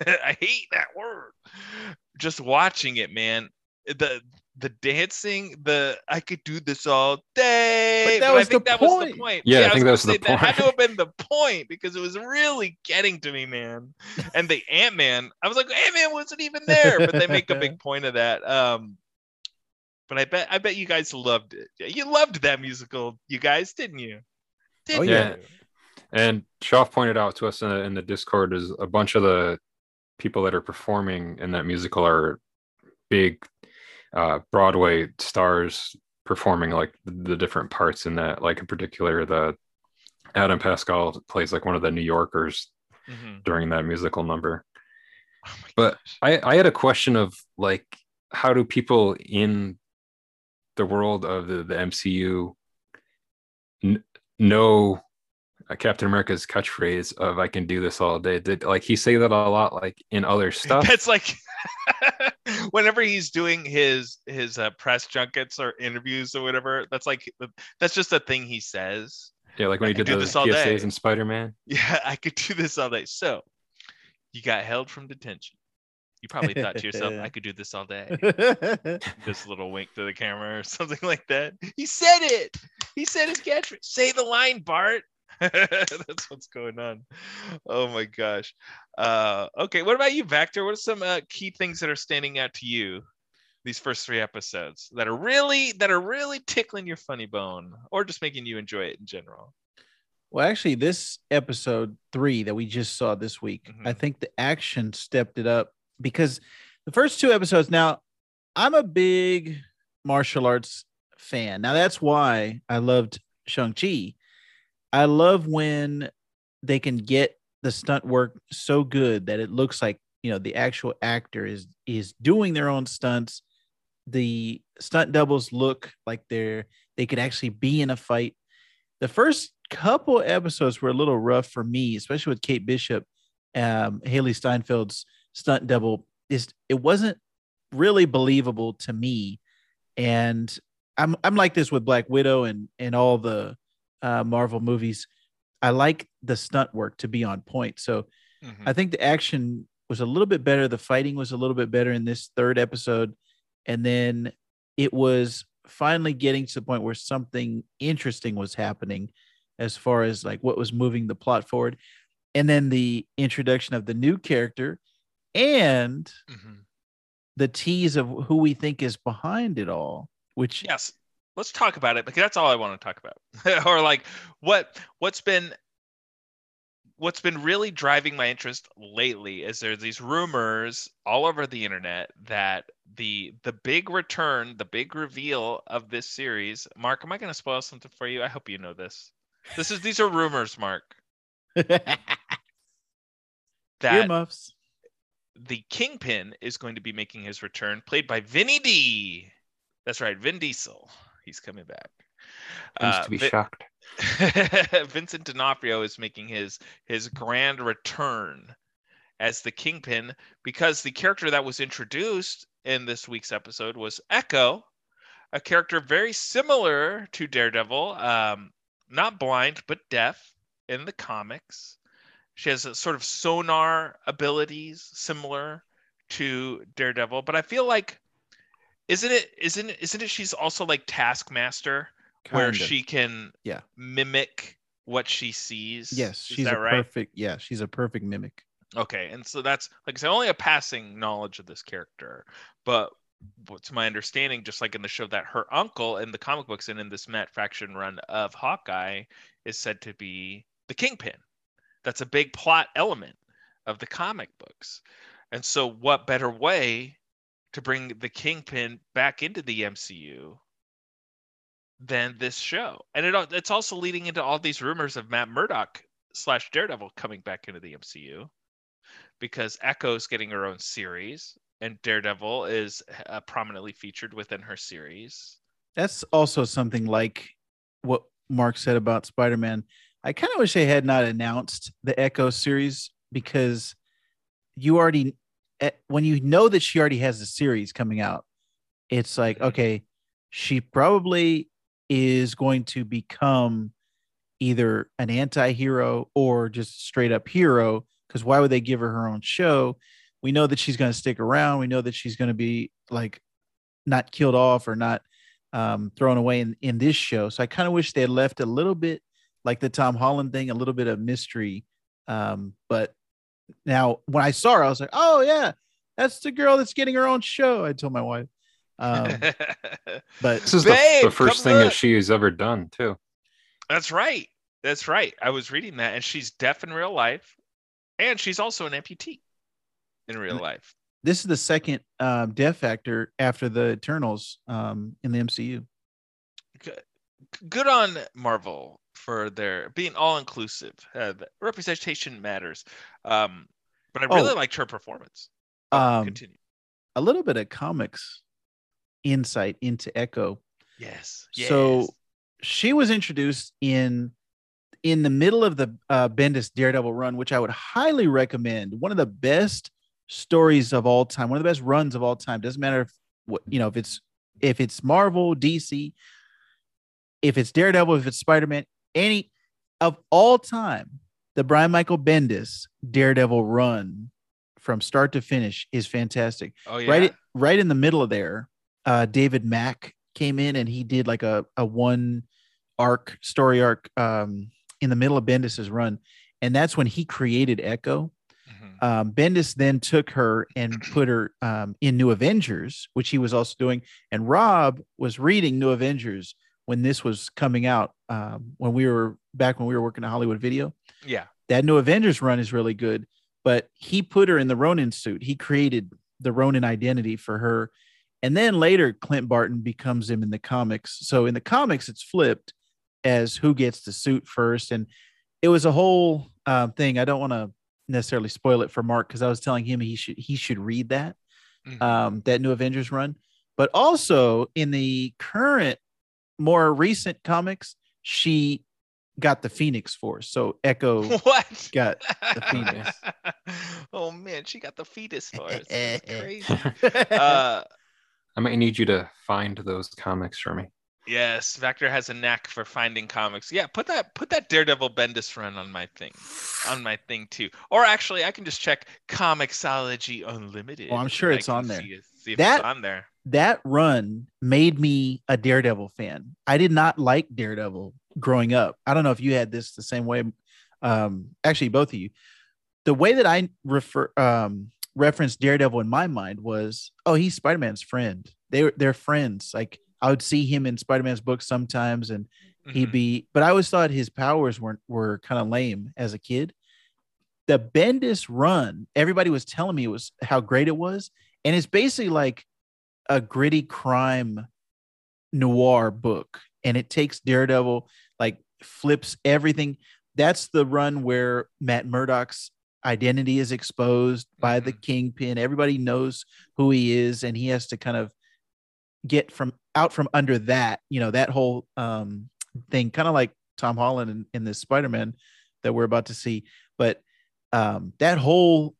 *laughs* I hate that word. Just watching it, man. The the dancing, the I could do this all day. But that I was think the that was point. the point. Yeah, I was think that was the say That had to have been the point because it was really getting to me, man. *laughs* And the Ant Man, I was like, Ant Man wasn't even there, but they make a big *laughs* point of that. Um, but I bet I bet you guys loved it. You loved that musical, you guys, didn't you? Didn't Oh, yeah. you? And Shoff pointed out to us in the, in the Discord is a bunch of the people that are performing in that musical are big uh, Broadway stars performing like the different parts in that. Like in particular, the Adam Pascal plays like one of the New Yorkers Mhm. during that musical number. Oh But. I, I had a question of like, how do people in the world of the, the MCU n- know uh, Captain America's catchphrase of "I can do this all day"? Did like he say that a lot, like in other *laughs* stuff? That's like *laughs* whenever he's doing his his uh, press junkets or interviews or whatever. That's like that's just a thing he says. yeah, like when I he did do the this all day. PSAs in Spider Man. *laughs* Yeah, I could do this all day. So you got held from detention. You probably thought to yourself, *laughs* I could do this all day. this little wink to the camera or something like that. He said it. He said his catchphrase. Say the line, Bart. *laughs* That's what's going on. Oh my gosh. Uh, okay, what about you, Vactor? What are some uh, key things that are standing out to you these first three episodes that are really that are really tickling your funny bone, or just making you enjoy it in general? Well, actually, this episode three that we just saw this week, I Mhm. think the action stepped it up because the first two episodes. Now, I'm a big martial arts fan. Now, that's why I loved Shang Chi. I love when they can get the stunt work so good that it looks like you know the actual actor is is doing their own stunts. The stunt doubles look like they're they could actually be in a fight. The first couple episodes were a little rough for me, especially with Kate Bishop, um, Hailee Steinfeld's stunt double. Is it wasn't really believable to me, and I'm I'm like this with Black Widow and and all the uh, Marvel movies. I like the stunt work to be on point. So Mhm. I think the action was a little bit better. The fighting was a little bit better in this third episode. And then it was finally getting to the point where something interesting was happening as far as like what was moving the plot forward. And then the introduction of the new character and Mhm. the tease of who we think is behind it all, which yes let's talk about it because that's all i want to talk about *laughs* or like what what's been what's been really driving my interest lately is there's these rumors all over the internet that the the big return the big reveal of this series Marc am i going to spoil something for you i hope you know this this is these are rumors Marc *laughs* that earmuffs. the Kingpin is going to be making his return, played by Vinny D. That's right, Vin Diesel. He's coming back. Uh, to be Vi- shocked. *laughs* Vincent D'Onofrio is making his his grand return as the Kingpin because the character that was introduced in this week's episode was Echo, a character very similar to Daredevil, um, not blind but deaf in the comics. She has a sort of sonar abilities similar to Daredevil, but I feel like isn't it isn't it isn't it she's also like Taskmaster where of. she can Yeah. mimic what she sees. yes, she's a right? perfect. Yeah, she's a perfect mimic. Okay, and so that's like I said, only a passing knowledge of this character, but what's my understanding, just like in the show, that her uncle in the comic books and in this Matt Fraction run of Hawkeye is said to be the Kingpin. That's a big plot element of the comic books, and so what better way to bring the Kingpin back into the MCU than this show? And it it's also leading into all these rumors of Matt Murdock slash Daredevil coming back into the MCU because Echo's getting her own series and Daredevil is uh, prominently featured within her series. That's also something like what Marc said about Spider Man. I kind of wish they had not announced the Echo series because you already, when you know that she already has a series coming out, it's like, Mhm. okay, she probably is going to become either an anti hero or just straight up hero. Because why would they give her her own show? We know that she's going to stick around. We know that she's going to be like not killed off or not um, thrown away in, in this show. So I kind of wish they had left a little bit like the Tom Holland thing, a little bit of mystery. Um, but now when I saw her, I was like, oh, yeah, that's the girl that's getting her own show. I told my wife. Um, *laughs* but This is the, Babe, the first thing look. that she has ever done too. That's right. That's right. I was reading that and she's deaf in real life and she's also an amputee in real And- life. this is the second um, death actor after the Eternals um, in the MCU. Good, good on Marvel for their being all inclusive. Uh, representation matters. Um, but I really Oh. liked her performance. Oh, Um, continue. a little bit of comics insight into Echo. Yes. So yes. she was introduced in in the middle of the uh, Bendis Daredevil run, which I would highly recommend. One of the best stories of all time, one of the best runs of all time. Doesn't matter if what you know if it's if it's Marvel, DC, if it's Daredevil, if it's Spider Man, any of all time. The Brian Michael Bendis Daredevil run from start to finish is fantastic oh yeah. right right in the middle of there uh david mack came in and he did like a, a one arc story arc um in the middle of bendis's run and that's when he created echo Mhm. um bendis then took her and put her um in new avengers which he was also doing and rob was reading new avengers when this was coming out um when we were back when we were working at hollywood video Yeah. that new Avengers run is really good, but he put her in the Ronin suit. He created the Ronin identity for her. And then later, Clint Barton becomes him in the comics. So in the comics, it's flipped as who gets the suit first. And it was a whole um, thing. I don't want to necessarily spoil it for Marc because I was telling him he should he should read that Mhm. um, that new Avengers run. But also in the current, more recent comics, she got the Phoenix Force. So Echo *laughs* what? got the *laughs* Phoenix. oh man, she got the fetus force. That's *laughs* crazy. uh, I might need you to find those comics for me. yes, Vactor has a knack for finding comics. Yeah, put that put that Daredevil Bendis run on my thing, on my thing too. Or actually, I can just check Comixology Unlimited. Oh, I'm sure it's on can there. See, it- see if That- it's on there. That run made me a Daredevil fan. I did not like Daredevil growing up. I don't know if you had this the same way. Um, actually, both of you. The way that I refer um, referenced Daredevil in my mind was, oh, he's Spider Man's friend. They're they're friends. Like I would see him in Spider Man's books sometimes, and he'd Mhm. be. But I always thought his powers weren't were kind of lame as a kid. The Bendis run, everybody was telling me it was how great it was, and it's basically like a gritty crime noir book and it takes daredevil like flips everything. That's the run where matt murdock's identity is exposed by the kingpin. Everybody knows who he is and he has to kind of get from out from under that you know that whole um thing kind of like tom holland in, in this spider-man that we're about to see. But um that whole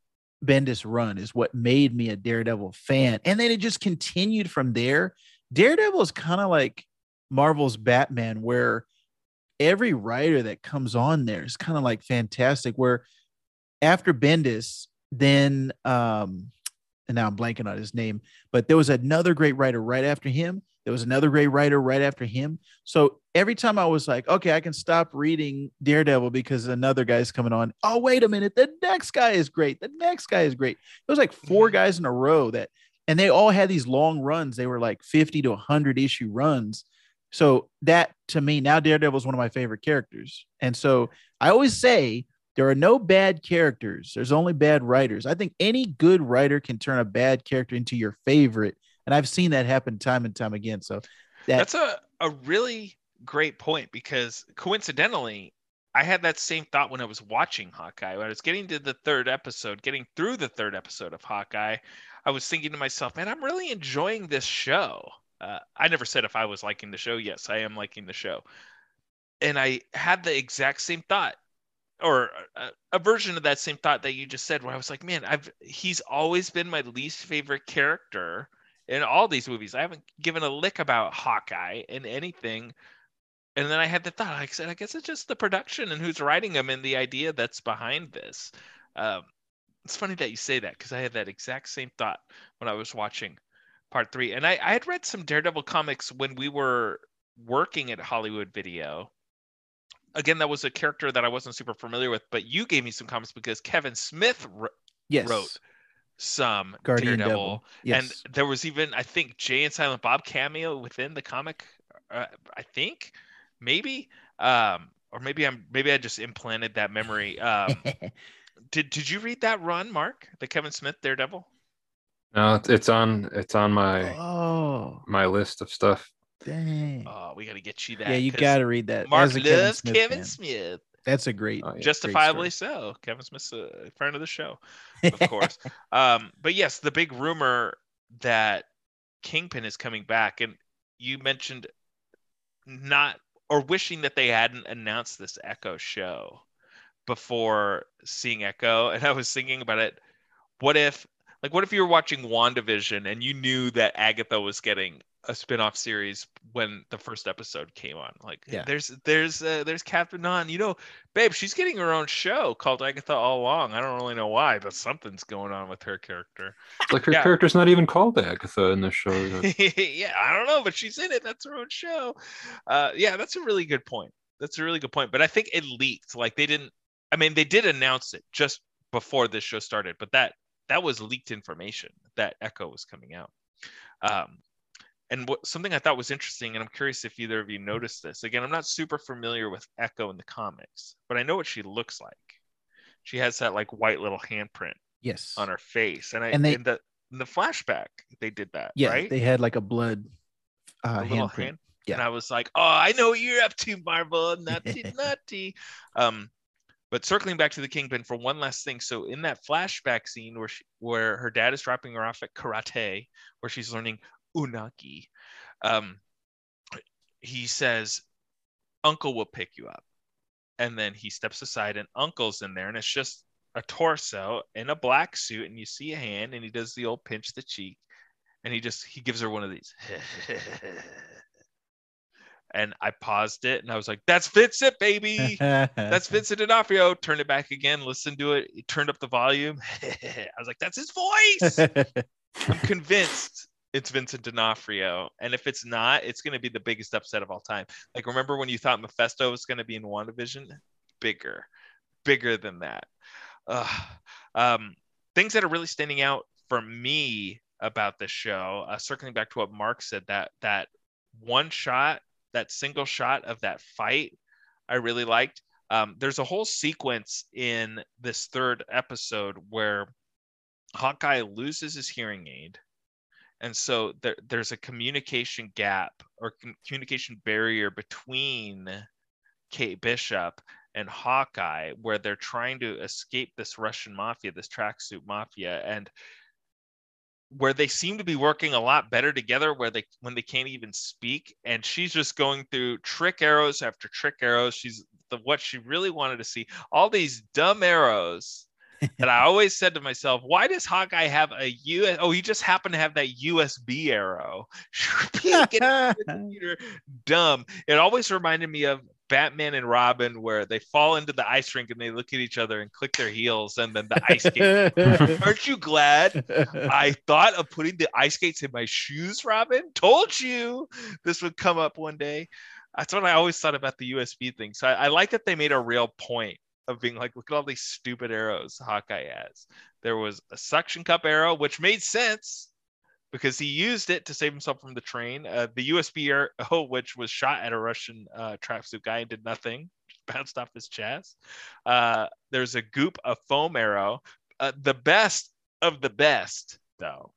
bendis run is what made me a daredevil fan and then it just continued from there daredevil is kind of like marvel's batman where every writer that comes on there is kind of like fantastic where after bendis then um and now I'm blanking on his name, but there was another great writer right after him. There was another great writer right after him. So every time I was like, okay, I can stop reading Daredevil because another guy's coming on. Oh, wait a minute. The next guy is great. The next guy is great. It was like four mm-hmm. guys in a row that, and they all had these long runs. They were like 50 to 100 issue runs. So that to me, now Daredevil is one of my favorite characters. And so I always say there are no bad characters. There's only bad writers. I think any good writer can turn a bad character into your favorite. And I've seen that happen time and time again. So that, That's a, a really great point because coincidentally, I had that same thought when I was watching Hawkeye. When I was getting to the third episode, getting through the third episode of Hawkeye, I was thinking to myself, man, I'm really enjoying this show. Uh, I never said if I was liking the show. Yes, I am liking the show. And I had the exact same thought or a, a, version of that same thought that you just said where I was like, man, I've he's always been my least favorite character in all these movies. I haven't given a lick about Hawkeye in anything. And then I had the thought, like I said, I guess it's just the production and who's writing them and the idea that's behind this. Um, it's funny that you say that because I had that exact same thought when I was watching part three. And I, I had read some Daredevil comics when we were working at Hollywood Video again, that was a character that I wasn't super familiar with, but you gave me some comments because Kevin Smith yes. wrote some Guardian Daredevil, Devil. Yes. and there was even I think Jay and Silent Bob cameo within the comic. Uh, I think maybe, um, or maybe I'm maybe I just implanted that memory. Um, *laughs* did did you read that run, Marc? The Kevin Smith Daredevil? No, it's, it's on it's on my oh, my list of stuff. dang. Oh, we got to get you that. yeah, you got to read that. Marc As a Kevin Smith Kevin. Smith. That's a great, Oh, yeah. justifiably so. Kevin Smith's a friend of the show, of course. *laughs* um, but yes, the big rumor that Kingpin is coming back, and you mentioned not or wishing that they hadn't announced this Echo show before seeing Echo, and I was thinking about it. What if, like, what if you were watching WandaVision and you knew that Agatha was getting a spin-off series when the first episode came on. Like Yeah. there's there's uh, there's Kathryn Hahn you know babe she's getting her own show called agatha all along. I don't really know why but something's going on with her character. Like her Yeah. character's not even called Agatha in the show. *laughs* yeah i don't know but she's in it. That's her own show. Uh yeah that's a really good point. That's a really good point but i think it leaked. Like they didn't i mean they did announce it just before this show started but that that was leaked information that echo was coming out. Um and what something I thought was interesting, and I'm curious if either of you noticed this. Again, I'm not super familiar with Echo in the comics, but I know what she looks like. She has that like white little handprint yes. on her face, and I And they- in the in the flashback they did that. yeah, right. they had like a blood uh, A handprint. hand- yeah. And I was like, oh, I know what you're up to, Marvel. *laughs* Nutty, nutty. Um, but circling back to the Kingpin for one last thing. So in that flashback scene where she, where her dad is dropping her off at karate, where she's learning unagi, um, he says, "Uncle will pick you up," and then he steps aside, and Uncle's in there, and it's just a torso in a black suit, and you see a hand, and he does the old pinch the cheek, and he just he gives her one of these. *laughs* and I paused it and I was like, that's Vincent, baby. That's *laughs* Vincent D'Onofrio. Turned it back again, listened to it, he turned up the volume. *laughs* I was like, that's his voice. I'm convinced it's Vincent D'Onofrio. And if it's not, it's going to be the biggest upset of all time. Like, remember when you thought Mephisto was going to be in WandaVision? Bigger, bigger than that. Um, things that are really standing out for me about this show, uh, circling back to what Marc said, that that one shot, that single shot of that fight, I really liked. Um, there's a whole sequence in this third episode where Hawkeye loses his hearing aid. And so there, there's a communication gap or communication barrier between Kate Bishop and Hawkeye, where they're trying to escape this Russian mafia, this tracksuit mafia, and where they seem to be working a lot better together, where they when they can't even speak, and she's just going through trick arrows after trick arrows. She's the what she really wanted to see, all these dumb arrows that I always said to myself, why does Hawkeye have a U? Oh, he just happened to have that USB arrow. Get it the computer. Dumb. It always reminded me of Batman and Robin where they fall into the ice rink and they look at each other and click their heels and then the ice *laughs* skate. Aren't you glad I thought of putting the ice skates in my shoes, Robin? Told you this would come up one day. That's what I always thought about the USB thing. So I, I like that they made a real point of being like, look at all these stupid arrows Hawkeye has. There was a suction cup arrow, which made sense because he used it to save himself from the train. Uh, the USB arrow, *laughs* which was shot at a Russian uh, tracksuit guy and did nothing, *laughs* bounced off his chest. Uh, there's a goop, a foam arrow. Uh, the best of the best, though,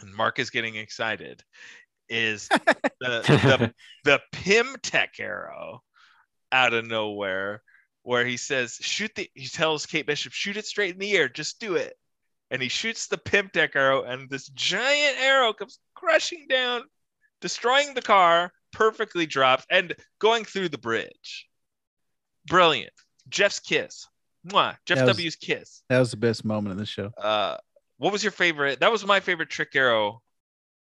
and Marc is getting excited, is *laughs* the, the, the Pym Tech arrow out of nowhere where he says, shoot the, he tells Kate Bishop, shoot it straight in the air, just do it. And he shoots the Pym Tech arrow, and this giant arrow comes crushing down, destroying the car, perfectly dropped, and going through the bridge. Brilliant. Jeff's kiss. Mwah. Jeff was- W's kiss. that was the best moment of the show. Uh, what was your favorite? That was my favorite trick arrow.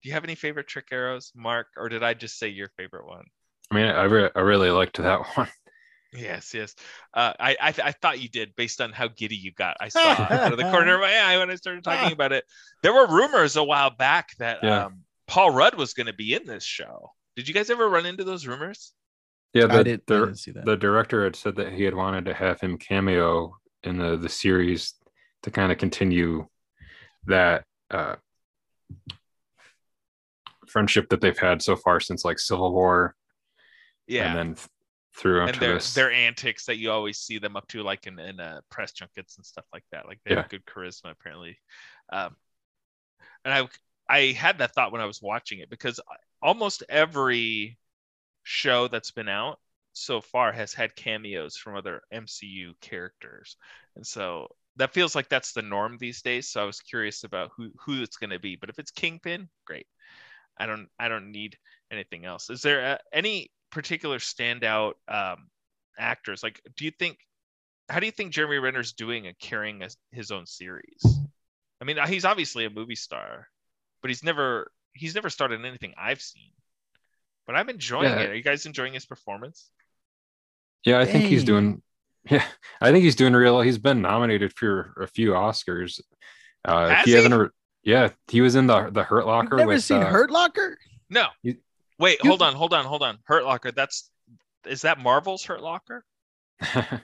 Do you have any favorite trick arrows, Marc, or did I just say your favorite one? I mean, I, re- I really liked that *laughs* one. Yes, yes. Uh, I, I I thought you did based on how giddy you got. I saw it out of the corner of *laughs* my eye when I started talking about it. There were rumors a while back that Yeah. um, Paul Rudd was going to be in this show. Did you guys ever run into those rumors? Yeah, I the, didn't, I didn't see that. the director had said that he had wanted to have him cameo in the, the series to kind of continue that uh, friendship that they've had so far since like Civil War, Yeah. and then th- through and their this. their antics that you always see them up to, like in in uh, press junkets and stuff like that. Like they have good charisma, apparently. Um, and I I had that thought when I was watching it because almost every show that's been out so far has had cameos from other MCU characters, and so that feels like that's the norm these days. So I was curious about who who it's going to be. But if it's Kingpin, great. I don't I don't need anything else. Is there uh, any particular standout um, actors? Like, do you think? How do you think Jeremy Renner's doing and carrying a, his own series? I mean, he's obviously a movie star, but he's never he's never started in anything I've seen. But I'm enjoying Yeah. it. Are you guys enjoying his performance? yeah, I think he's doing. *laughs* Yeah, I think he's doing real. He's been nominated for a few Oscars. Uh, Has he he? hasn't. Yeah, he was in the the Hurt You've Locker. never with, seen uh, Hurt Locker? No. You- Wait, you- hold on, hold on, hold on. Hurt Locker. That's is that Marvel's Hurt Locker? *laughs*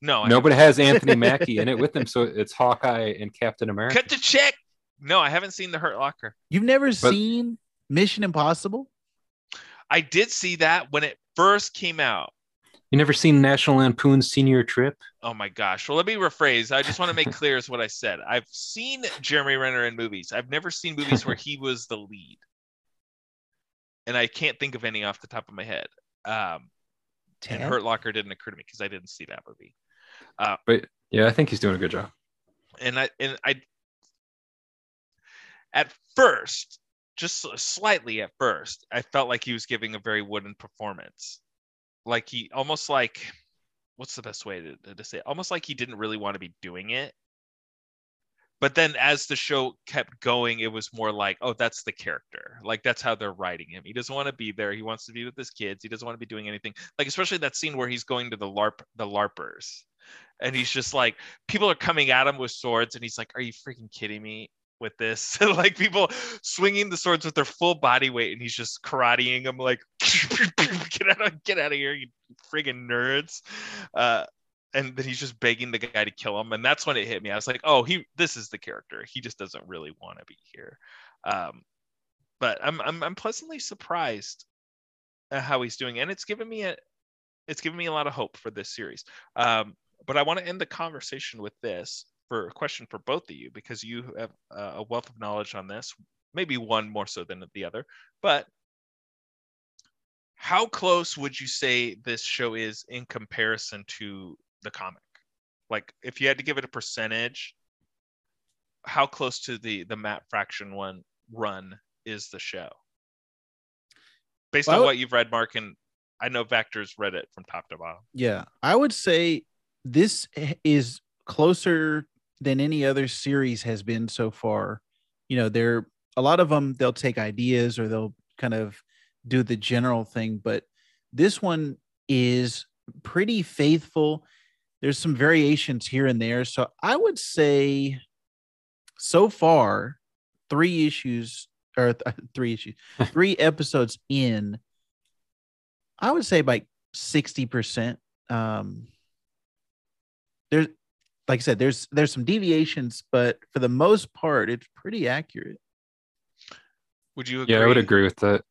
No. I no, but it has Anthony *laughs* Mackie in it with him, so it's Hawkeye and Captain America. cut the check. No, I haven't seen the Hurt Locker. You've never seen Mission Impossible? I did see that when it first came out. You never seen National Lampoon's Senior Trip? Oh my gosh. Well, let me rephrase. I just want to make clear is what I said. I've seen Jeremy Renner in movies. I've never seen movies where he was the lead. And I can't think of any off the top of my head. Um, and Ted? Hurt Locker didn't occur to me because I didn't see that movie. But yeah, I think he's doing a good job. And I and I at first, just slightly at first, I felt like he was giving a very wooden performance. Like he almost like what's the best way to, to say it? Almost like he didn't really want to be doing it. But then as the show kept going, it was more like, oh, that's the character. Like that's how they're writing him. He doesn't want to be there. He wants to be with his kids. He doesn't want to be doing anything. Like especially that scene where he's going to the LARP, the LARPers. And he's just like, people are coming at him with swords, and he's like, Are you freaking kidding me with this? *laughs* like people swinging the swords with their full body weight, and he's just karateing them like *laughs* get out of get out of here, you friggin' nerds. Uh and then he's just begging the guy to kill him. And that's when it hit me. I was like, oh, he this is the character. He just doesn't really want to be here. Um, but I'm I'm I'm pleasantly surprised at how he's doing. And it's given me a it's given me a lot of hope for this series. Um, but I want to end the conversation with this for a question for both of you because you have a wealth of knowledge on this, maybe one more so than the other. But how close would you say this show is in comparison to the comic? Like, if you had to give it a percentage, how close to the the Matt Fraction one run is the show? Based Well, on what you've read, Marc, and I know Vactor's read it from top to bottom. Yeah, I would say this is closer than any other series has been so far. You know, there a lot of them they'll take ideas or they'll kind of do the general thing, but This one is pretty faithful. There's some variations here and there. So I would say so far, three issues or th- *laughs* three issues, *laughs* three episodes in, I would say like 60%. Um there's like I said, there's there's some deviations, but for the most part, it's pretty accurate. Would you agree? Yeah, I would agree with that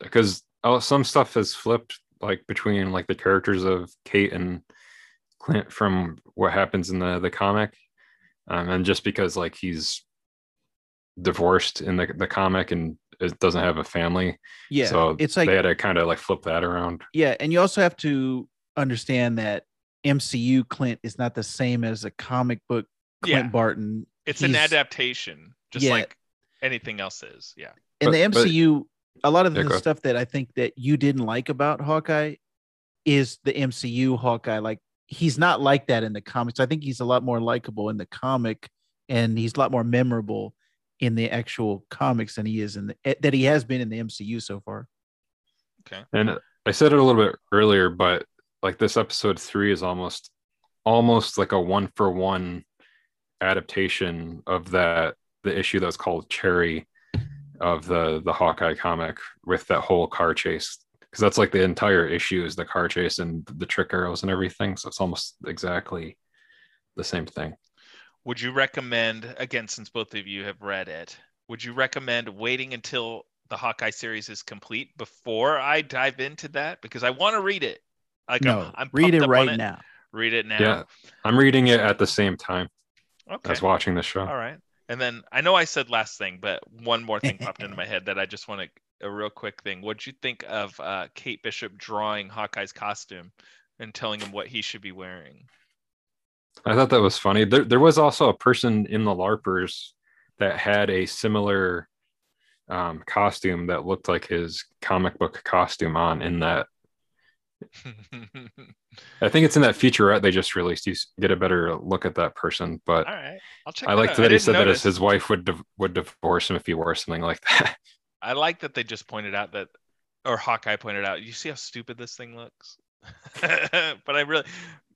because oh, some stuff has flipped like between like the characters of Kate and Clint from what happens in the the comic, um, and just because like he's divorced in the the comic and it doesn't have a family, Yeah. so it's like they had to kind of like flip that around. Yeah, and you also have to understand that MCU Clint is not the same as a comic book Clint Yeah. Barton. It's an adaptation, just Yeah. like anything else is. Yeah. In the But- but- MCU, a lot of the go. stuff that I think that you didn't like about Hawkeye is the MCU Hawkeye. Like he's not like that in the comics. I think he's a lot more likable in the comic, and he's a lot more memorable in the actual comics than he is in the eh, that he has been in the MCU so far. Okay. And I said it a little bit earlier, but like this episode three is almost almost like a one for one adaptation of that the issue that's called Cherry of the the Hawkeye comic with that whole car chase. Because that's like the entire issue is the car chase and the trick arrows and everything. So it's almost exactly the same thing. Would you recommend, again, since both of you have read it, would you recommend waiting until the Hawkeye series is complete before I dive into that? Because I want to read it. Like no, I'm, I'm read it right it. now. Read it now. Yeah. I'm reading it at the same time Okay. as watching the show. All right. And then I know I said last thing, but one more thing *laughs* popped into my head that I just want to a real quick thing. What'd you think of uh, Kate Bishop drawing Hawkeye's costume and telling him what he should be wearing? I thought that was funny. There, there was also a person in the LARPers that had a similar um, costume that looked like his comic book costume on in that. *laughs* I think it's in that featurette they just released. You get a better look at that person. But All right, I'll check. I liked out. that he didn't said that his wife would div- would divorce him if he wore something like that. *laughs* I like that they just pointed out that, or Hawkeye pointed out. You see how stupid this thing looks. *laughs* but I really,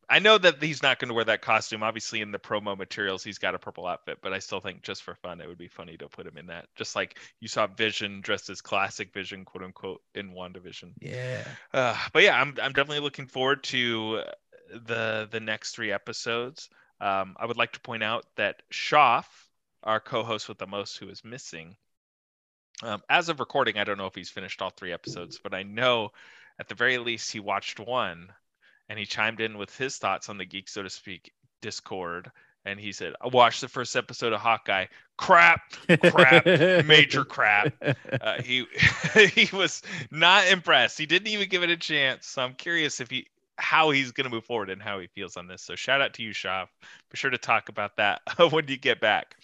I know that he's not going to wear that costume. Obviously, in the promo materials, he's got a purple outfit. But I still think, just for fun, it would be funny to put him in that. Just like you saw Vision dressed as classic Vision, quote unquote, in WandaVision. Yeah. Uh, but yeah, I'm I'm definitely looking forward to the the next three episodes. Um, I would like to point out that Shoff, our co-host with the most, who is missing, um, as of recording, I don't know if he's finished all three episodes, but I know at the very least he watched one, and he chimed in with his thoughts on the Geek, so to speak, Discord. And he said, "I watched the first episode of Hawkeye. Crap, crap, *laughs* major crap." uh, he *laughs* he was not impressed. He didn't even give it a chance. So I'm curious if he how he's going to move forward and how he feels on this. So shout out to you, Shoff. Be sure to talk about that *laughs* when you get back.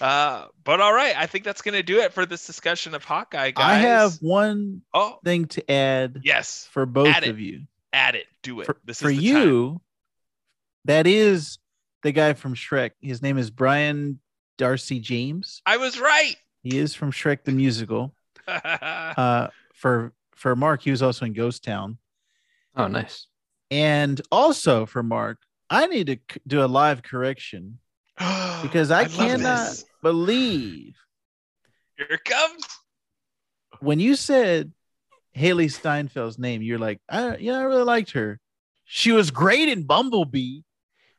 Uh, but all right, I think that's going to do it for this discussion of Hawkeye, guys. I have one oh thing to add yes, for both Add it. of you. add it, do it. For, this for is the you, that is the guy from Shrek. His name is Brian Darcy James. I was right. He is from Shrek the musical. *laughs* Uh, for for Marc, he was also in Ghost Town. oh, nice. And also for Marc, I need to c- do a live correction *gasps* because I, love cannot believe Here it comes. when you said Hailee Steinfeld's name, you're like, I, yeah, I really liked her. She was great in Bumblebee.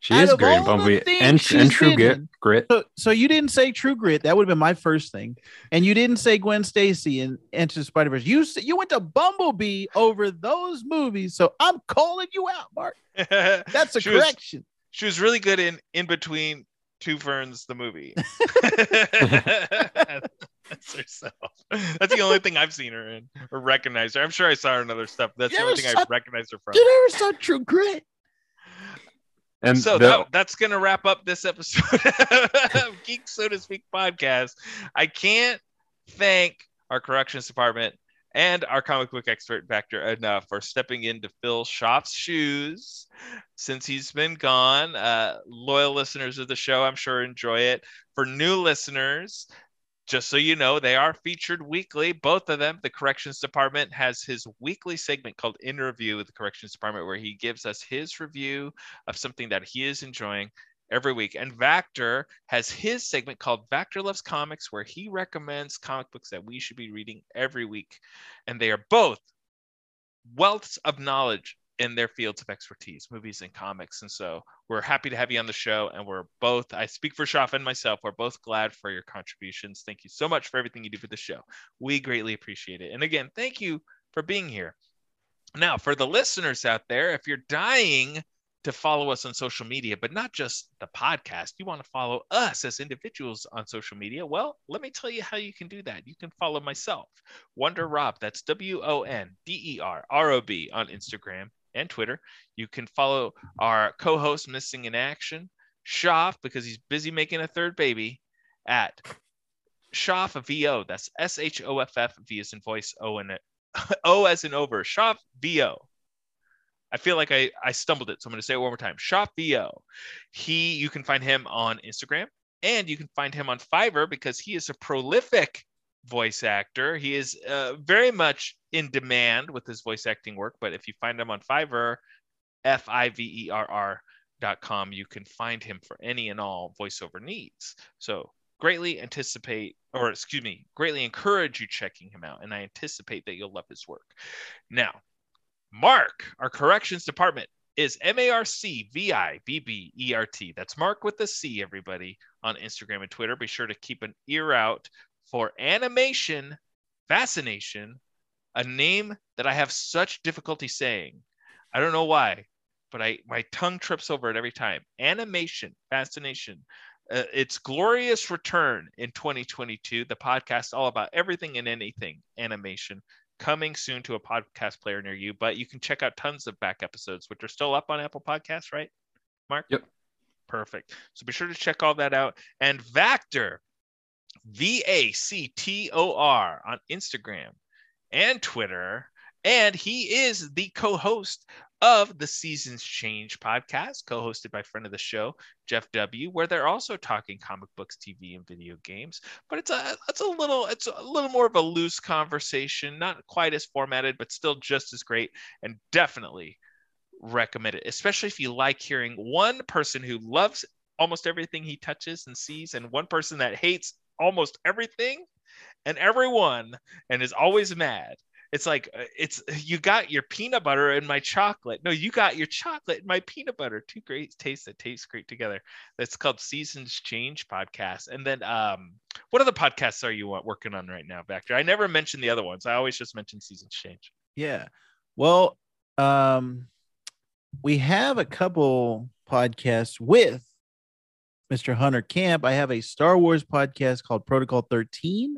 She Out is great in all the Bumblebee and, and True Grit. Grit. So, so you didn't say True Grit. That would have been my first thing. And you didn't say Gwen Stacy and Enter the Spider Verse. You you went to Bumblebee over those movies. So I'm calling you out, Marc. *laughs* That's a She was- correction. she was really good in in between two ferns the movie *laughs* *laughs* that's herself that's the only thing i've seen her in or recognized her i'm sure i saw her in other stuff that's You the only ever thing saw- i recognized her from You ever saw True Grit. And so the- that, that's gonna wrap up this episode *laughs* of geek so to speak podcast i can't thank our corrections department and our comic book expert Vactor enough for stepping in to fill Shoff's shoes since he's been gone. Uh, loyal listeners of the show, I'm sure enjoy it. For new listeners, just so you know, they are featured weekly. Both of them. The corrections department has his weekly segment called Interview with the corrections department, where he gives us his review of something that he is enjoying every week. And Vactor has his segment called Vactor Loves Comics, where he recommends comic books that we should be reading every week. And they are both wealths of knowledge in their fields of expertise, movies and comics. And so we're happy to have you on the show. And we're both, I speak for Shoff and myself, we're both glad for your contributions. Thank you so much for everything you do for the show. We greatly appreciate it. And again, thank you for being here. Now, for the listeners out there, if you're dying to follow us on social media, but not just the podcast. You want to follow us as individuals on social media? Well, let me tell you how you can do that. You can follow myself, Wonder Rob. That's W O N D E R R O B on Instagram and Twitter. You can follow our co host, Missing in Action, Shoff, because he's busy making a third baby, at Shoff VO. That's S H O F F V as in voice, O and *laughs* O as in over. Shoff VO. I feel like I, I stumbled it, so I'm going to say it one more time. Shoff VO. He, you can find him on Instagram, and you can find him on Fiverr because he is a prolific voice actor. He is uh, very much in demand with his voice acting work. But if you find him on Fiverr, F I V E R R dot com, you can find him for any and all voiceover needs. So greatly anticipate, or excuse me, greatly encourage you checking him out, and I anticipate that you'll love his work. Now, Marc, our corrections department is M A R C V I B B E R T. That's Marc with the C, everybody, on Instagram and Twitter. Be sure to keep an ear out for animation fascination, a name that I have such difficulty saying. I don't know why, but I my tongue trips over it every time. Animation fascination. Uh, its glorious return in 2022. The podcast all about everything and anything animation coming soon to a podcast player near you. But you can check out tons of back episodes, which are still up on Apple Podcasts, right, Marc? Yep. Perfect. So be sure to check all that out. And Vactor, V A C T O R on Instagram and Twitter. And he is the co host of the Seasons Change podcast, co hosted by friend of the show, Jeff W., where they're also talking comic books, TV, and video games. But it's a it's a little it's a little more of a loose conversation, not quite as formatted, but still just as great, and definitely recommend it, especially if you like hearing one person who loves almost everything he touches and sees, and one person that hates almost everything and everyone and is always mad it's like uh, it's you got your peanut butter and my chocolate. No, you got your chocolate and my peanut butter. Two great tastes that taste great together. That's called Seasons Change podcast. And then um what other podcasts are you working on right now, Vactor? I never mentioned the other ones. I always just mention Seasons Change. Yeah. Well, um we have a couple podcasts with Mr. Hunter Camp. I have a Star Wars podcast called Protocol 13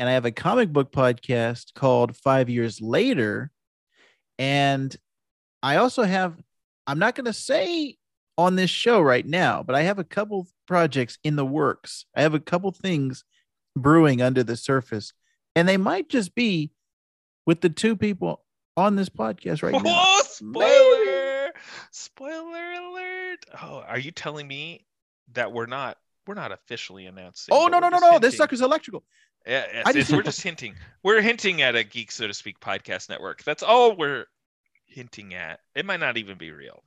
and I have a comic book podcast called Five Years Later. And I also have, I'm not going to say on this show right now, but I have a couple projects in the works. I have a couple things brewing under the surface, and they might just be with the two people on this podcast right *laughs* oh, now. Oh, spoiler! Spoiler alert! Oh, are you telling me that we're not we're not officially announcing? Oh no no no no! This sucker's electrical. Yeah, it's, it's, we're just *laughs* hinting. We're hinting at a Geek So to Speak podcast network. That's all we're hinting at. It might not even be real.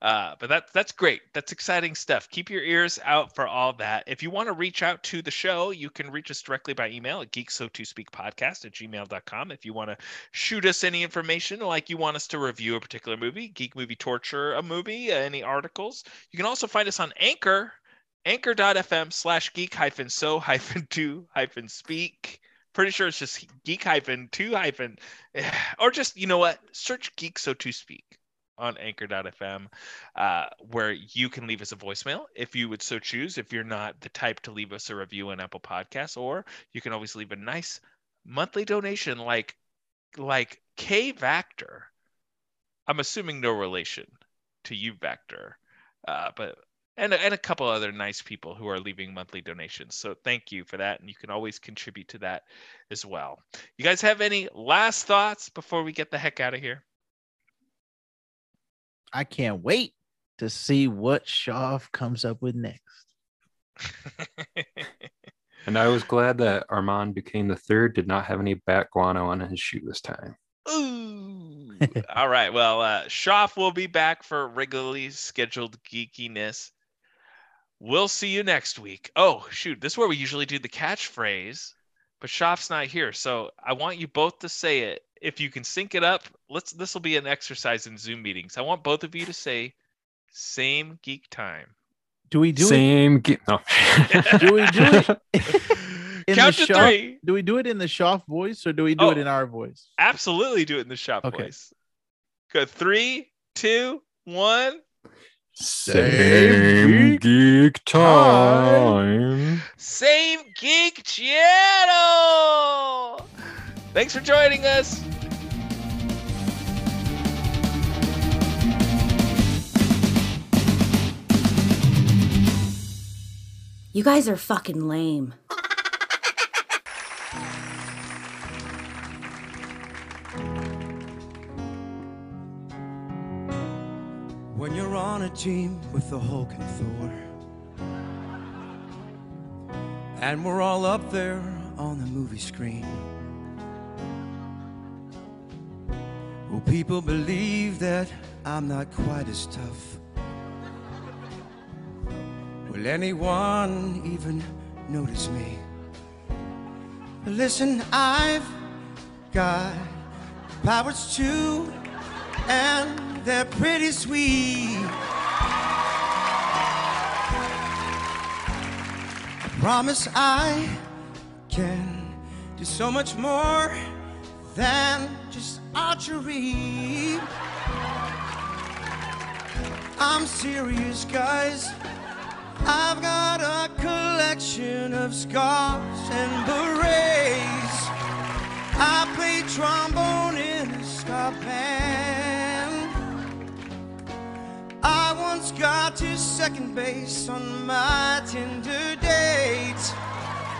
Uh, but that, that's great. That's exciting stuff. Keep your ears out for all that. If you want to reach out to the show, you can reach us directly by email at geekso2speakpodcast at gmail.com. If you want to shoot us any information, like you want us to review a particular movie, Geek Movie Torture, a movie, uh, any articles, you can also find us on Anchor anchor.fm slash geek hyphen so hyphen two hyphen speak. Pretty sure it's just geek hyphen two hyphen, *sighs* or just, you know what? Search geek so to speak on anchor.fm, uh, where you can leave us a voicemail if you would so choose, if you're not the type to leave us a review on Apple Podcasts, or you can always leave a nice monthly donation like like K Vactor. I'm assuming no relation to you, Vactor Uh, but and and a couple other nice people who are leaving monthly donations. So thank you for that, and you can always contribute to that as well. You guys have any last thoughts before we get the heck out of here? I can't wait to see what Shoff comes up with next. *laughs* And I was glad that Armand Duquesne the third did not have any bat guano on his shoe this time. Ooh. *laughs* All right. Well, uh, Shoff will be back for regularly scheduled geekiness. We'll see you next week. Oh, shoot. This is where we usually do the catchphrase, but Shoff's not here. So I want you both to say it. If you can sync it up, let's this will be an exercise in Zoom meetings. I want both of you to say same geek time. Do we do it? Same. Ge- no. Do we do it *laughs* in Count the to shop? three. Do we do it in the Shoff voice or do we do Oh. it in our voice? Absolutely do it in the Shoff Okay. voice. Go three, two, one. Same geek time. Same Geek Channel. Thanks for joining us. You guys are fucking lame. When you're on a team with the Hulk and Thor. And we're all up there on the movie screen. Will people believe that I'm not quite as tough? Will anyone even notice me? Listen, I've got powers too, and they're pretty sweet. I promise I can do so much more than just archery. I'm serious, guys. I've got a collection of scars and berets. I play trombone in a ska band. I once got to second base on my Tinder date.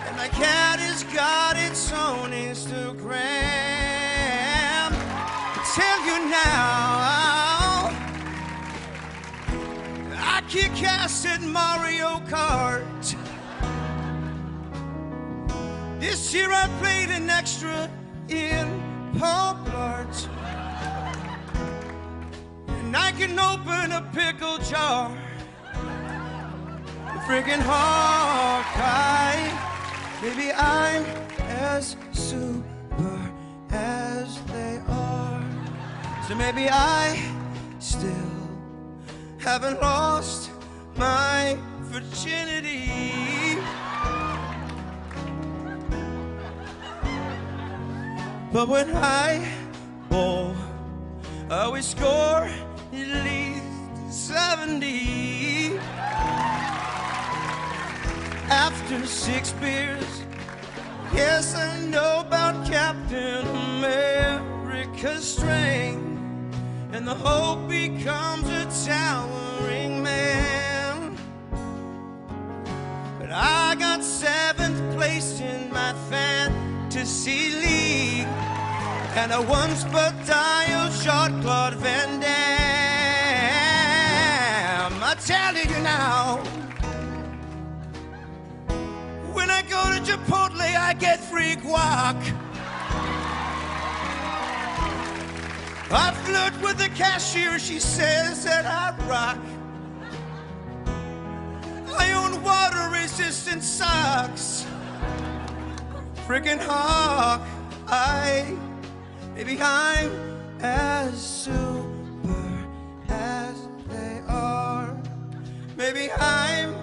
And my cat has got its own Instagram. Tell you now, I kick ass at Mario Kart. This year I played an extra in Pop Art. And I can open a pickle jar. Freaking Hawkeye. Maybe I'm as super as they are. So maybe I still haven't lost my virginity. But when I bowl, I always score at least 70. After six beers, yes, I know about Captain America's strength. And the hope becomes a towering man. But I got seventh place in my fantasy league. And I once but dialed shot Claude Van Damme. I tell you now, when I go to Chipotle, I get free guac. I flirt with the cashier, she says that I rock. I own water resistant socks. Freaking hawk, I, maybe I'm as super as they are. Maybe I'm